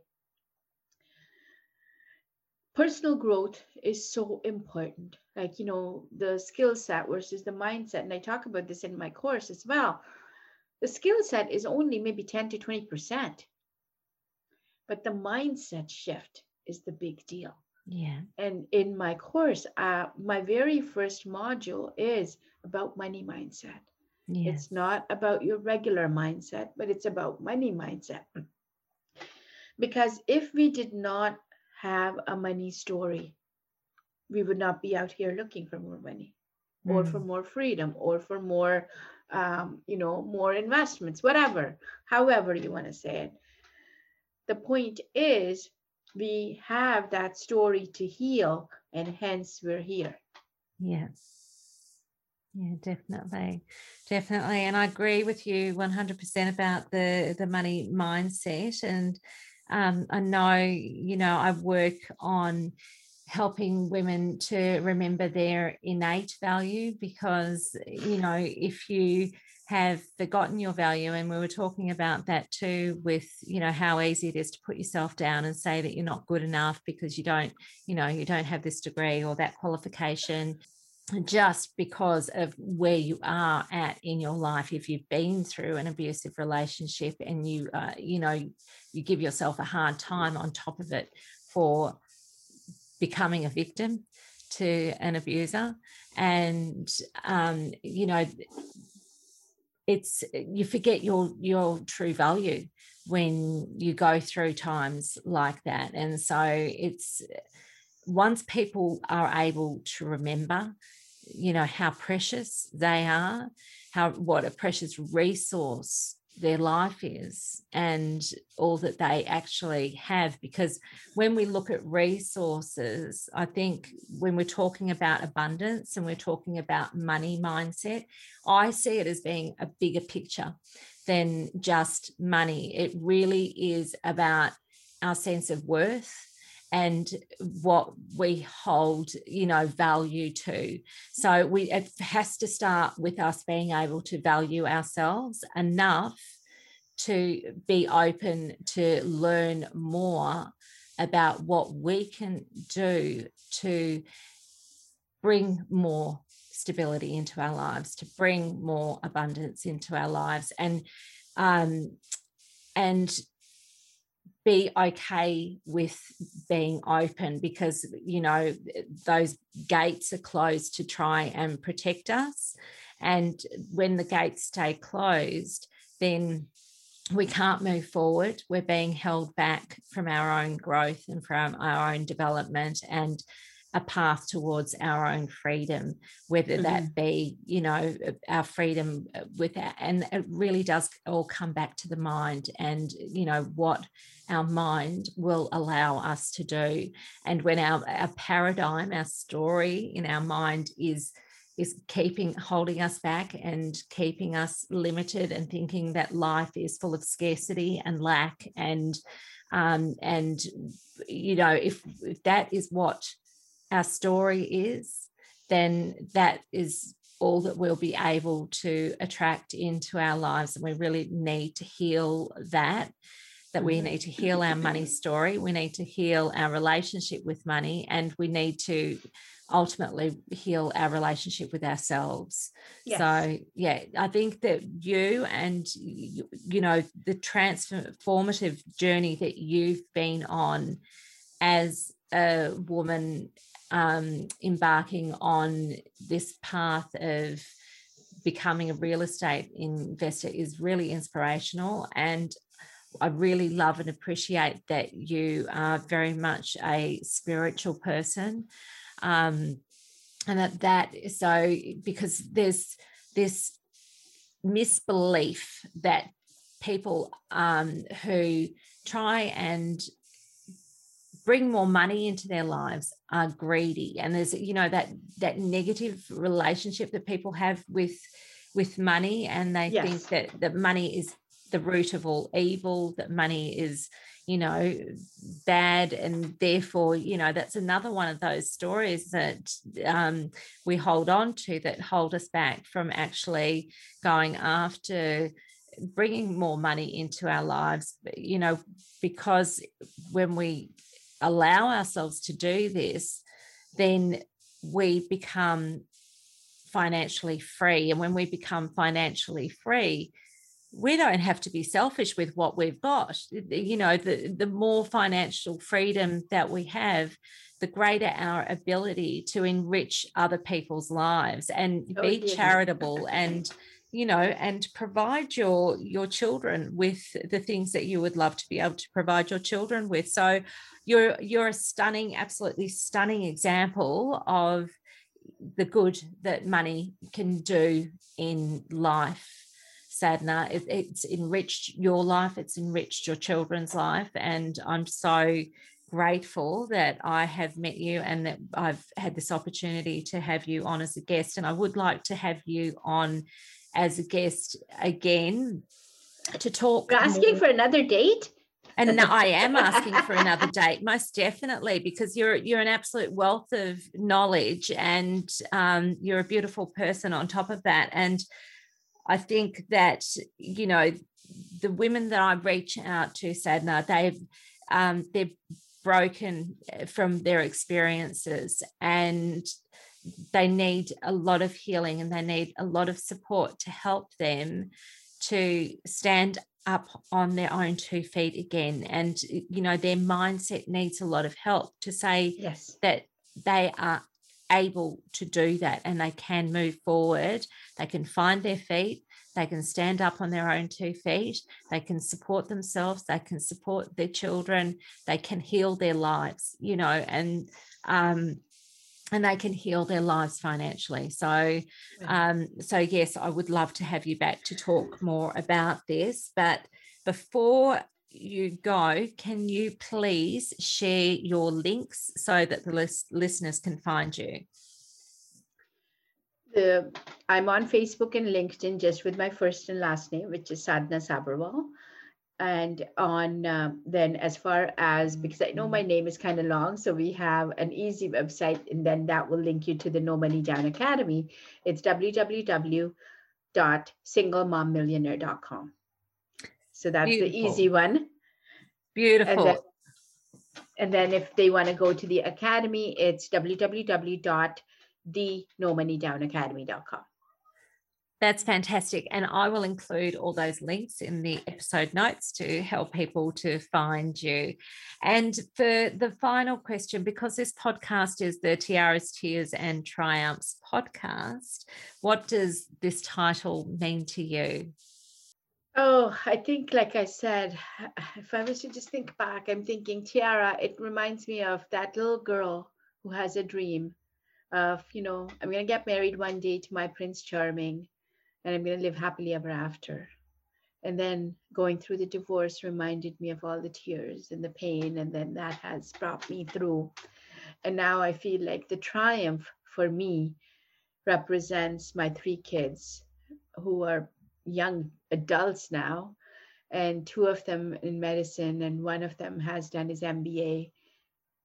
personal growth is so important. Like you know the skill set versus the mindset and i talk about this in my course as well. The skill set is only maybe 10 to 20 percent but the mindset shift is the big deal. Yeah. And in my course uh, my very first module is about money mindset. Yeah. it's not about your regular mindset but it's about money mindset. Because if we did not have a money story, we would not be out here looking for more money mm. or for mm. more freedom or for more, um, you know, more investments, whatever, however you want to say it. The point is, we have that story to heal, and hence we're here. Yes. Yeah, definitely. Definitely. And I agree with you 100% about the the money mindset and um, I know, you know, I work on helping women to remember their innate value because, you know, if you have forgotten your value and we were talking about that too with you know how easy it is to put yourself down and say that you're not good enough because you don't you know you don't have this degree or that qualification just because of where you are at in your life. If you've been through an abusive relationship and you uh, you know you give yourself a hard time on top of it for becoming a victim to an abuser. And um, you know it's you forget your your true value when you go through times like that. And so it's once people are able to remember you know how precious they are how what a precious resource their life is and all that they actually have. Because when we look at resources i think when we're talking about abundance and we're talking about money mindset i see it as being a bigger picture than just money. It really is about our sense of worth and what we hold you know value to. So we it has to start with us being able to value ourselves enough to be open to learn more about what we can do to bring more stability into our lives to bring more abundance into our lives. And um and be okay with being open because you know those gates are closed to try and protect us. And when the gates stay closed then we can't move forward. We're being held back from our own growth and from our own development and a path towards our own freedom, whether mm-hmm. that be, you know, our freedom uh, with that. And it really does all come back to the mind and, you know, what our mind will allow us to do. And when our, our paradigm, our story in our mind is is keeping holding us back and keeping us limited and thinking that life is full of scarcity and lack and um, and you know if, if that is what our story is, then that is all that we'll be able to attract into our lives. And we really need to heal that. That we need to heal our money story. We need to heal our relationship with money. And we need to ultimately heal our relationship with ourselves. Yes. So, yeah, I think that you and, you know, the transformative journey that you've been on as a woman um, embarking on this path of becoming a real estate investor is really inspirational. And I really love and appreciate that you are very much a spiritual person. Um, and that that so because there's this misbelief that people um, who try and bring more money into their lives are greedy and there's you know that that negative relationship that people have with with money and they yes. think that that money is the root of all evil that money is you know bad and therefore you know that's another one of those stories that um, we hold on to that hold us back from actually going after bringing more money into our lives you know because when we allow ourselves to do this, then we become financially free. And when we become financially free, we don't have to be selfish with what we've got. You know, the, the more financial freedom that we have, the greater our ability to enrich other people's lives and oh, be yeah. charitable and you know and provide your your children with the things that you would love to be able to provide your children with. So you're you're a stunning absolutely stunning example of the good that money can do in life Sadhna it, it's enriched your life it's enriched your children's life and i'm so grateful that i have met you and that i've had this opportunity to have you on as a guest. And i would like to have you on as a guest again to talk You're asking more. for another date and I am asking for another date, most definitely, because you're you're an absolute wealth of knowledge, and um, you're a beautiful person on top of that. And I think that you know the women that I reach out to, Sadhna, they've um, they're broken from their experiences, and they need a lot of healing and they need a lot of support to help them to stand up on their own two feet again. And you know their mindset needs a lot of help to say yes. that they are able to do that and they can move forward. They can find their feet. They can stand up on their own two feet. They can support themselves. They can support their children. They can heal their lives you know and um and they can heal their lives financially. So um so yes i would love to have you back to talk more about this but before you go can you please share your links so that the lis- listeners can find you? The I'm on Facebook and LinkedIn just with my first and last name, which is Sadhna Sabharwal. And on um, then, as far as because I know my name is kind of long, so we have an easy website, and then that will link you to the No Money Down Academy. It's www.singlemommillionaire.com. So that's Beautiful. the easy one. Beautiful. And then, and then if they want to go to the academy, it's www the nomoneydownacademy.com. That's fantastic. And I will include all those links in the episode notes to help people to find you. And for the final question, because this podcast is the Tiaras, Tears, and Triumphs podcast, what does this title mean to you? Oh, I think, like I said, if I was to just think back, I'm thinking Tiara, it reminds me of that little girl who has a dream of, you know, I'm going to get married one day to my Prince Charming and I'm going to live happily ever after. And then going through the divorce reminded me of all the tears and the pain, and then that has brought me through. And now I feel like the triumph for me represents my three kids who are young adults now, and two of them in medicine, and one of them has done his MBA.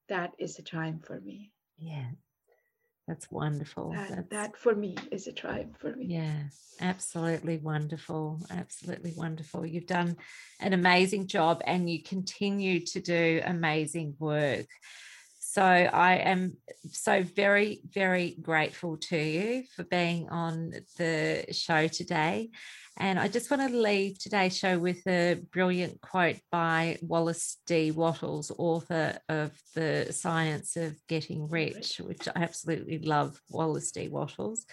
That is a triumph for me. Yeah. That's wonderful. That, That's, that for me is a triumph for me. Yeah, absolutely wonderful. Absolutely wonderful. You've done an amazing job and you continue to do amazing work. So I am so very, very grateful to you for being on the show today. And I just want to leave today's show with a brilliant quote by Wallace D. Wattles, author of The Science of Getting Rich, which I absolutely love Wallace D. Wattles.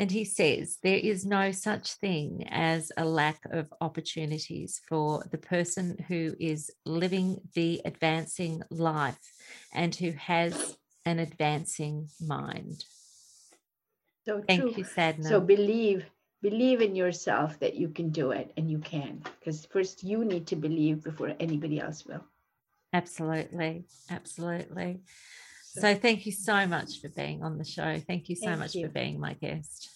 And he says, There is no such thing as a lack of opportunities for the person who is living the advancing life and who has an advancing mind. So Thank true. you. So believe believe in yourself that you can do it and you can because first you need to believe before anybody else will absolutely absolutely so, so thank you so much for being on the show thank you so thank much you. for being my guest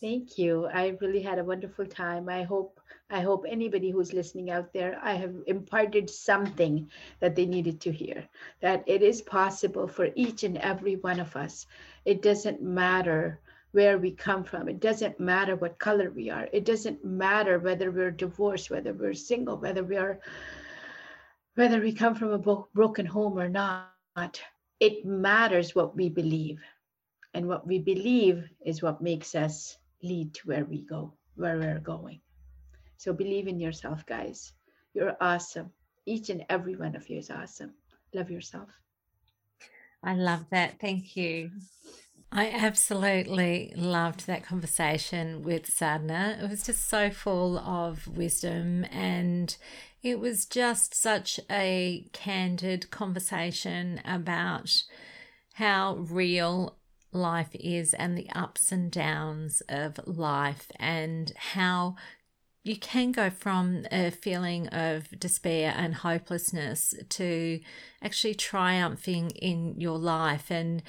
thank you i really had a wonderful time i hope i hope anybody who's listening out there i have imparted something that they needed to hear that it is possible for each and every one of us it doesn't matter where we come from. It doesn't matter what color we are. It doesn't matter whether we're divorced, whether we're single, whether we are, whether we come from a broken home or not. It matters what we believe. And what we believe is what makes us lead to where we go, where we're going. So believe in yourself, guys. You're awesome. Each and every one of you is awesome. Love yourself. I love that. Thank you. I absolutely loved that conversation with Sadhna. It was just so full of wisdom and it was just such a candid conversation about how real life is and the ups and downs of life and how you can go from a feeling of despair and hopelessness to actually triumphing in your life and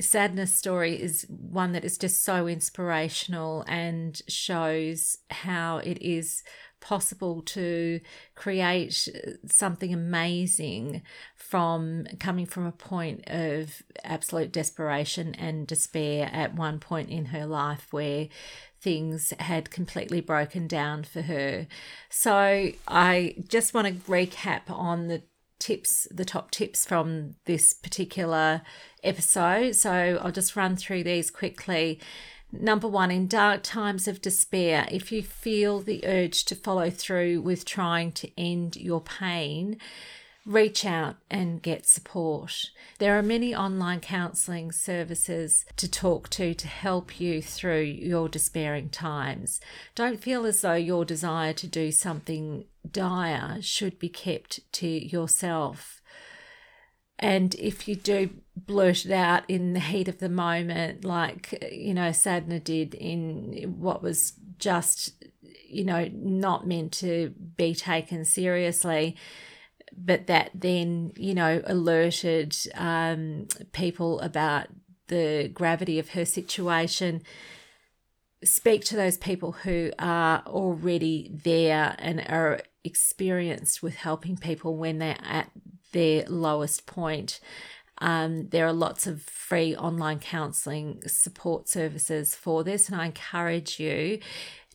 Sadhna's story is one that is just so inspirational and shows how it is possible to create uh, something amazing from coming from a point of absolute desperation and despair at one point in her life where things had completely broken down for her. So I just want to recap on the tips, the top tips from this particular episode. So I'll just run through these quickly. Number one, in dark times of despair, if you feel the urge to follow through with trying to end your pain, reach out and get support. There are many online counselling services to talk to to help you through your despairing times. Don't feel as though your desire to do something dire should be kept to yourself. And if you do blurt it out in the heat of the moment, like, you know, Sadhna did in what was just, you know, not meant to be taken seriously, but that then, you know, alerted um, people about the gravity of her situation. Speak to those people who are already there and are experienced with helping people when they're at their lowest point. Um, there are lots of free online counselling support services for this, and I encourage you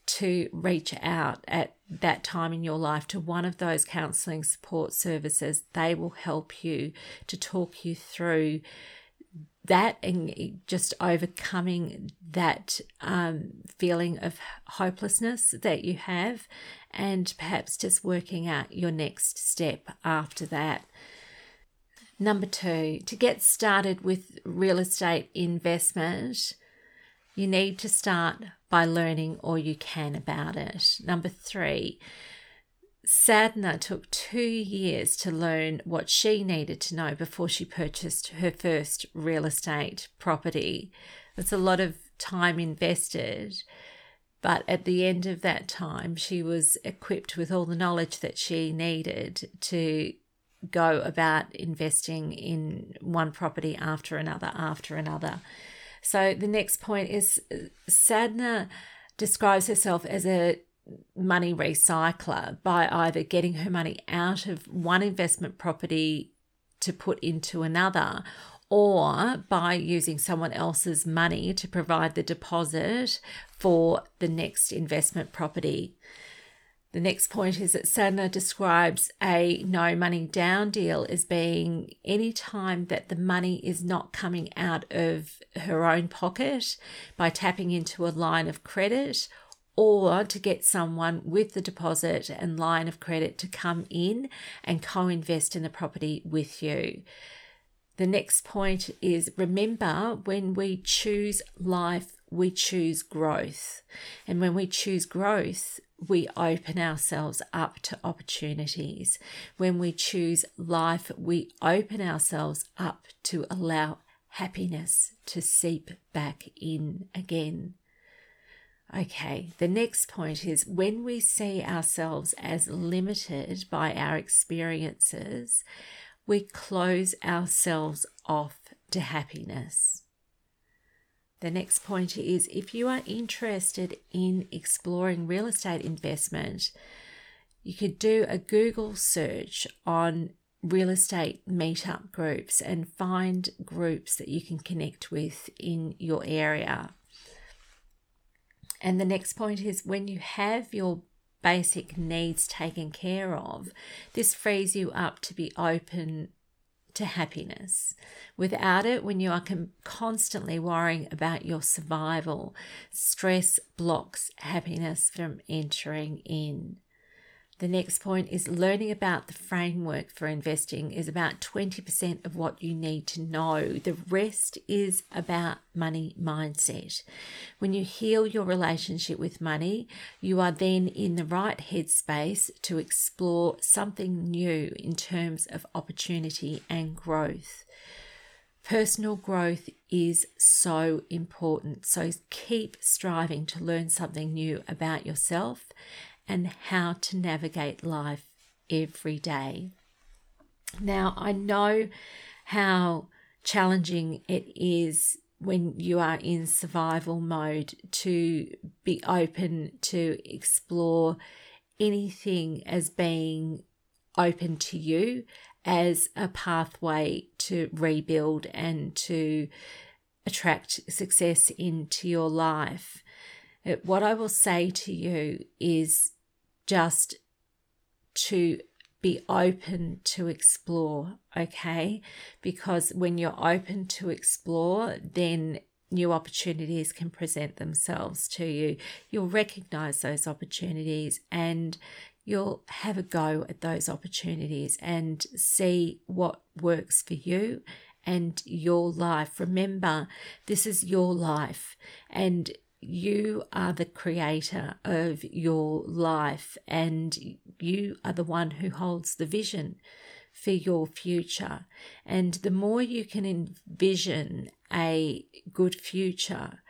to reach out at that time in your life to one of those counselling support services. They will help you to talk you through that and just overcoming that um, feeling of hopelessness that you have, and perhaps just working out your next step after that. Number two, to get started with real estate investment, you need to start by learning all you can about it. Number three, Sadhna took two years to learn what she needed to know before she purchased her first real estate property. That's a lot of time invested. But at the end of that time, she was equipped with all the knowledge that she needed to go about investing in one property after another, after another. So the next point is uh, Sadhna describes herself as a money recycler by either getting her money out of one investment property to put into another or by using someone else's money to provide the deposit for the next investment property. The next point is that Sadhna describes a no money down deal as being any time that the money is not coming out of her own pocket by tapping into a line of credit or to get someone with the deposit and line of credit to come in and co invest in the property with you. The next point is remember when we choose life, we choose growth. And when we choose growth, we open ourselves up to opportunities. When we choose life, we open ourselves up to allow happiness to seep back in again. Okay, the next point is when we see ourselves as limited by our experiences, we close ourselves off to happiness. The next point is if you are interested in exploring real estate investment, you could do a Google search on real estate meetup groups and find groups that you can connect with in your area. And the next point is when you have your basic needs taken care of, this frees you up to be open to happiness. Without it, when you are constantly worrying about your survival, stress blocks happiness from entering in. The next point is learning about the framework for investing is about 20% of what you need to know. The rest is about money mindset. When you heal your relationship with money, you are then in the right headspace to explore something new in terms of opportunity and growth. Personal growth is so important. So keep striving to learn something new about yourself and how to navigate life every day. Now, I know how challenging it is when you are in survival mode to be open to explore anything as being open to you as a pathway to rebuild and to attract success into your life. What I will say to you is just to be open to explore, okay? Because when you're open to explore, then new opportunities can present themselves to you. You'll recognize those opportunities and you'll have a go at those opportunities and see what works for you and your life. Remember, this is your life and you are the creator of your life and you are the one who holds the vision for your future. And the more you can envision a good future,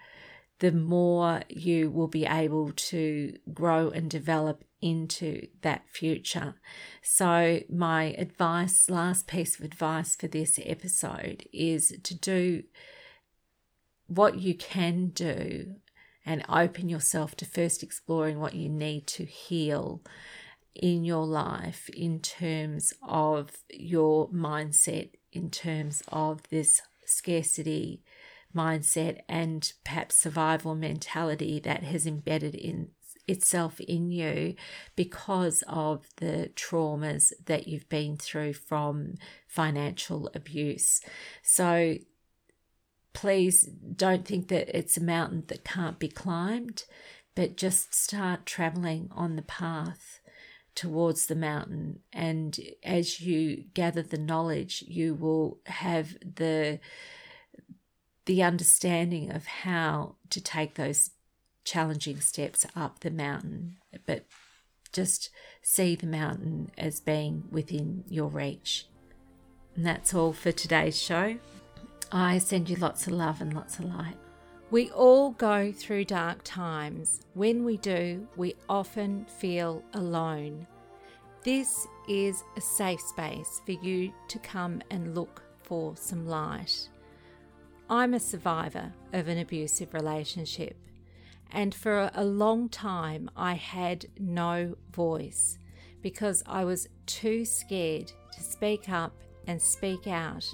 the more you will be able to grow and develop into that future. So, my advice, last piece of advice for this episode is to do what you can do and open yourself to first exploring what you need to heal in your life in terms of your mindset, in terms of this scarcity mindset and perhaps survival mentality that has embedded in itself in you because of the traumas that you've been through from financial abuse. So please don't think that it's a mountain that can't be climbed, but just start traveling on the path towards the mountain. And as you gather the knowledge, you will have the the understanding of how to take those challenging steps up the mountain, but just see the mountain as being within your reach. And that's all for today's show. I send you lots of love and lots of light. We all go through dark times. When we do, we often feel alone. This is a safe space for you to come and look for some light. I'm a survivor of an abusive relationship, and for a long time I had no voice because I was too scared to speak up and speak out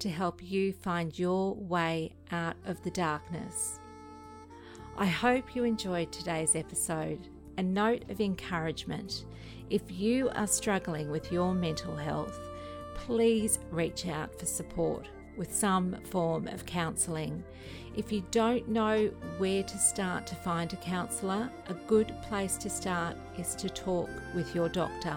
to help you find your way out of the darkness. I hope you enjoyed today's episode. A note of encouragement if you are struggling with your mental health, please reach out for support with some form of counselling. If you don't know where to start to find a counsellor, a good place to start is to talk with your doctor.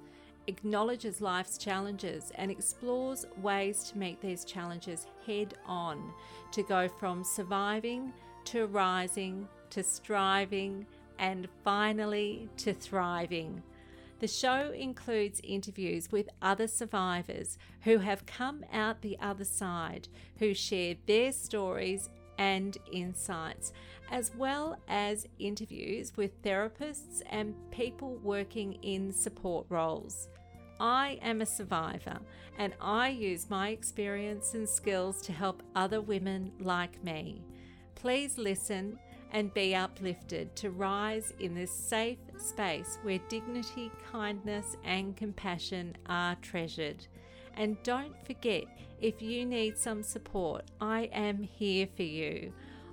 acknowledges life's challenges and explores ways to meet these challenges head on to go from surviving to rising to striving and finally to thriving. The show includes interviews with other survivors who have come out the other side, who share their stories and insights, as well as interviews with therapists and people working in support roles. I am a survivor and I use my experience and skills to help other women like me. Please listen and be uplifted to rise in this safe space where dignity, kindness, and compassion are treasured. And don't forget, if you need some support, I am here for you.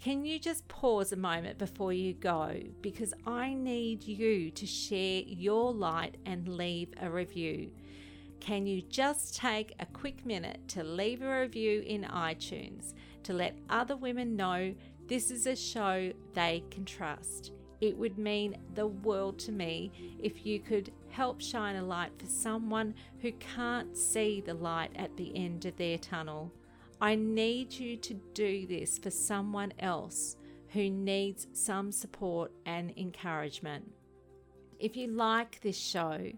can you just pause a moment before you go? Because I need you to share your light and leave a review. Can you just take a quick minute to leave a review in iTunes to let other women know this is a show they can trust? It would mean the world to me if you could help shine a light for someone who can't see the light at the end of their tunnel. I need you to do this for someone else who needs some support and encouragement. If you like this show,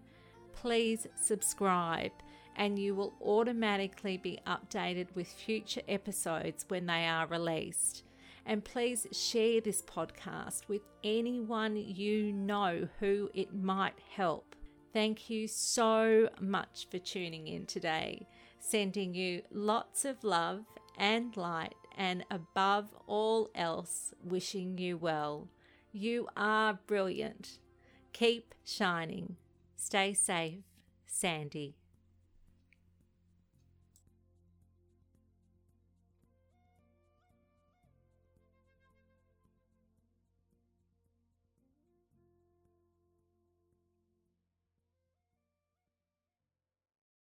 please subscribe and you will automatically be updated with future episodes when they are released. And please share this podcast with anyone you know who it might help. Thank you so much for tuning in today. Sending you lots of love and light, and above all else, wishing you well. You are brilliant. Keep shining. Stay safe, Sandy.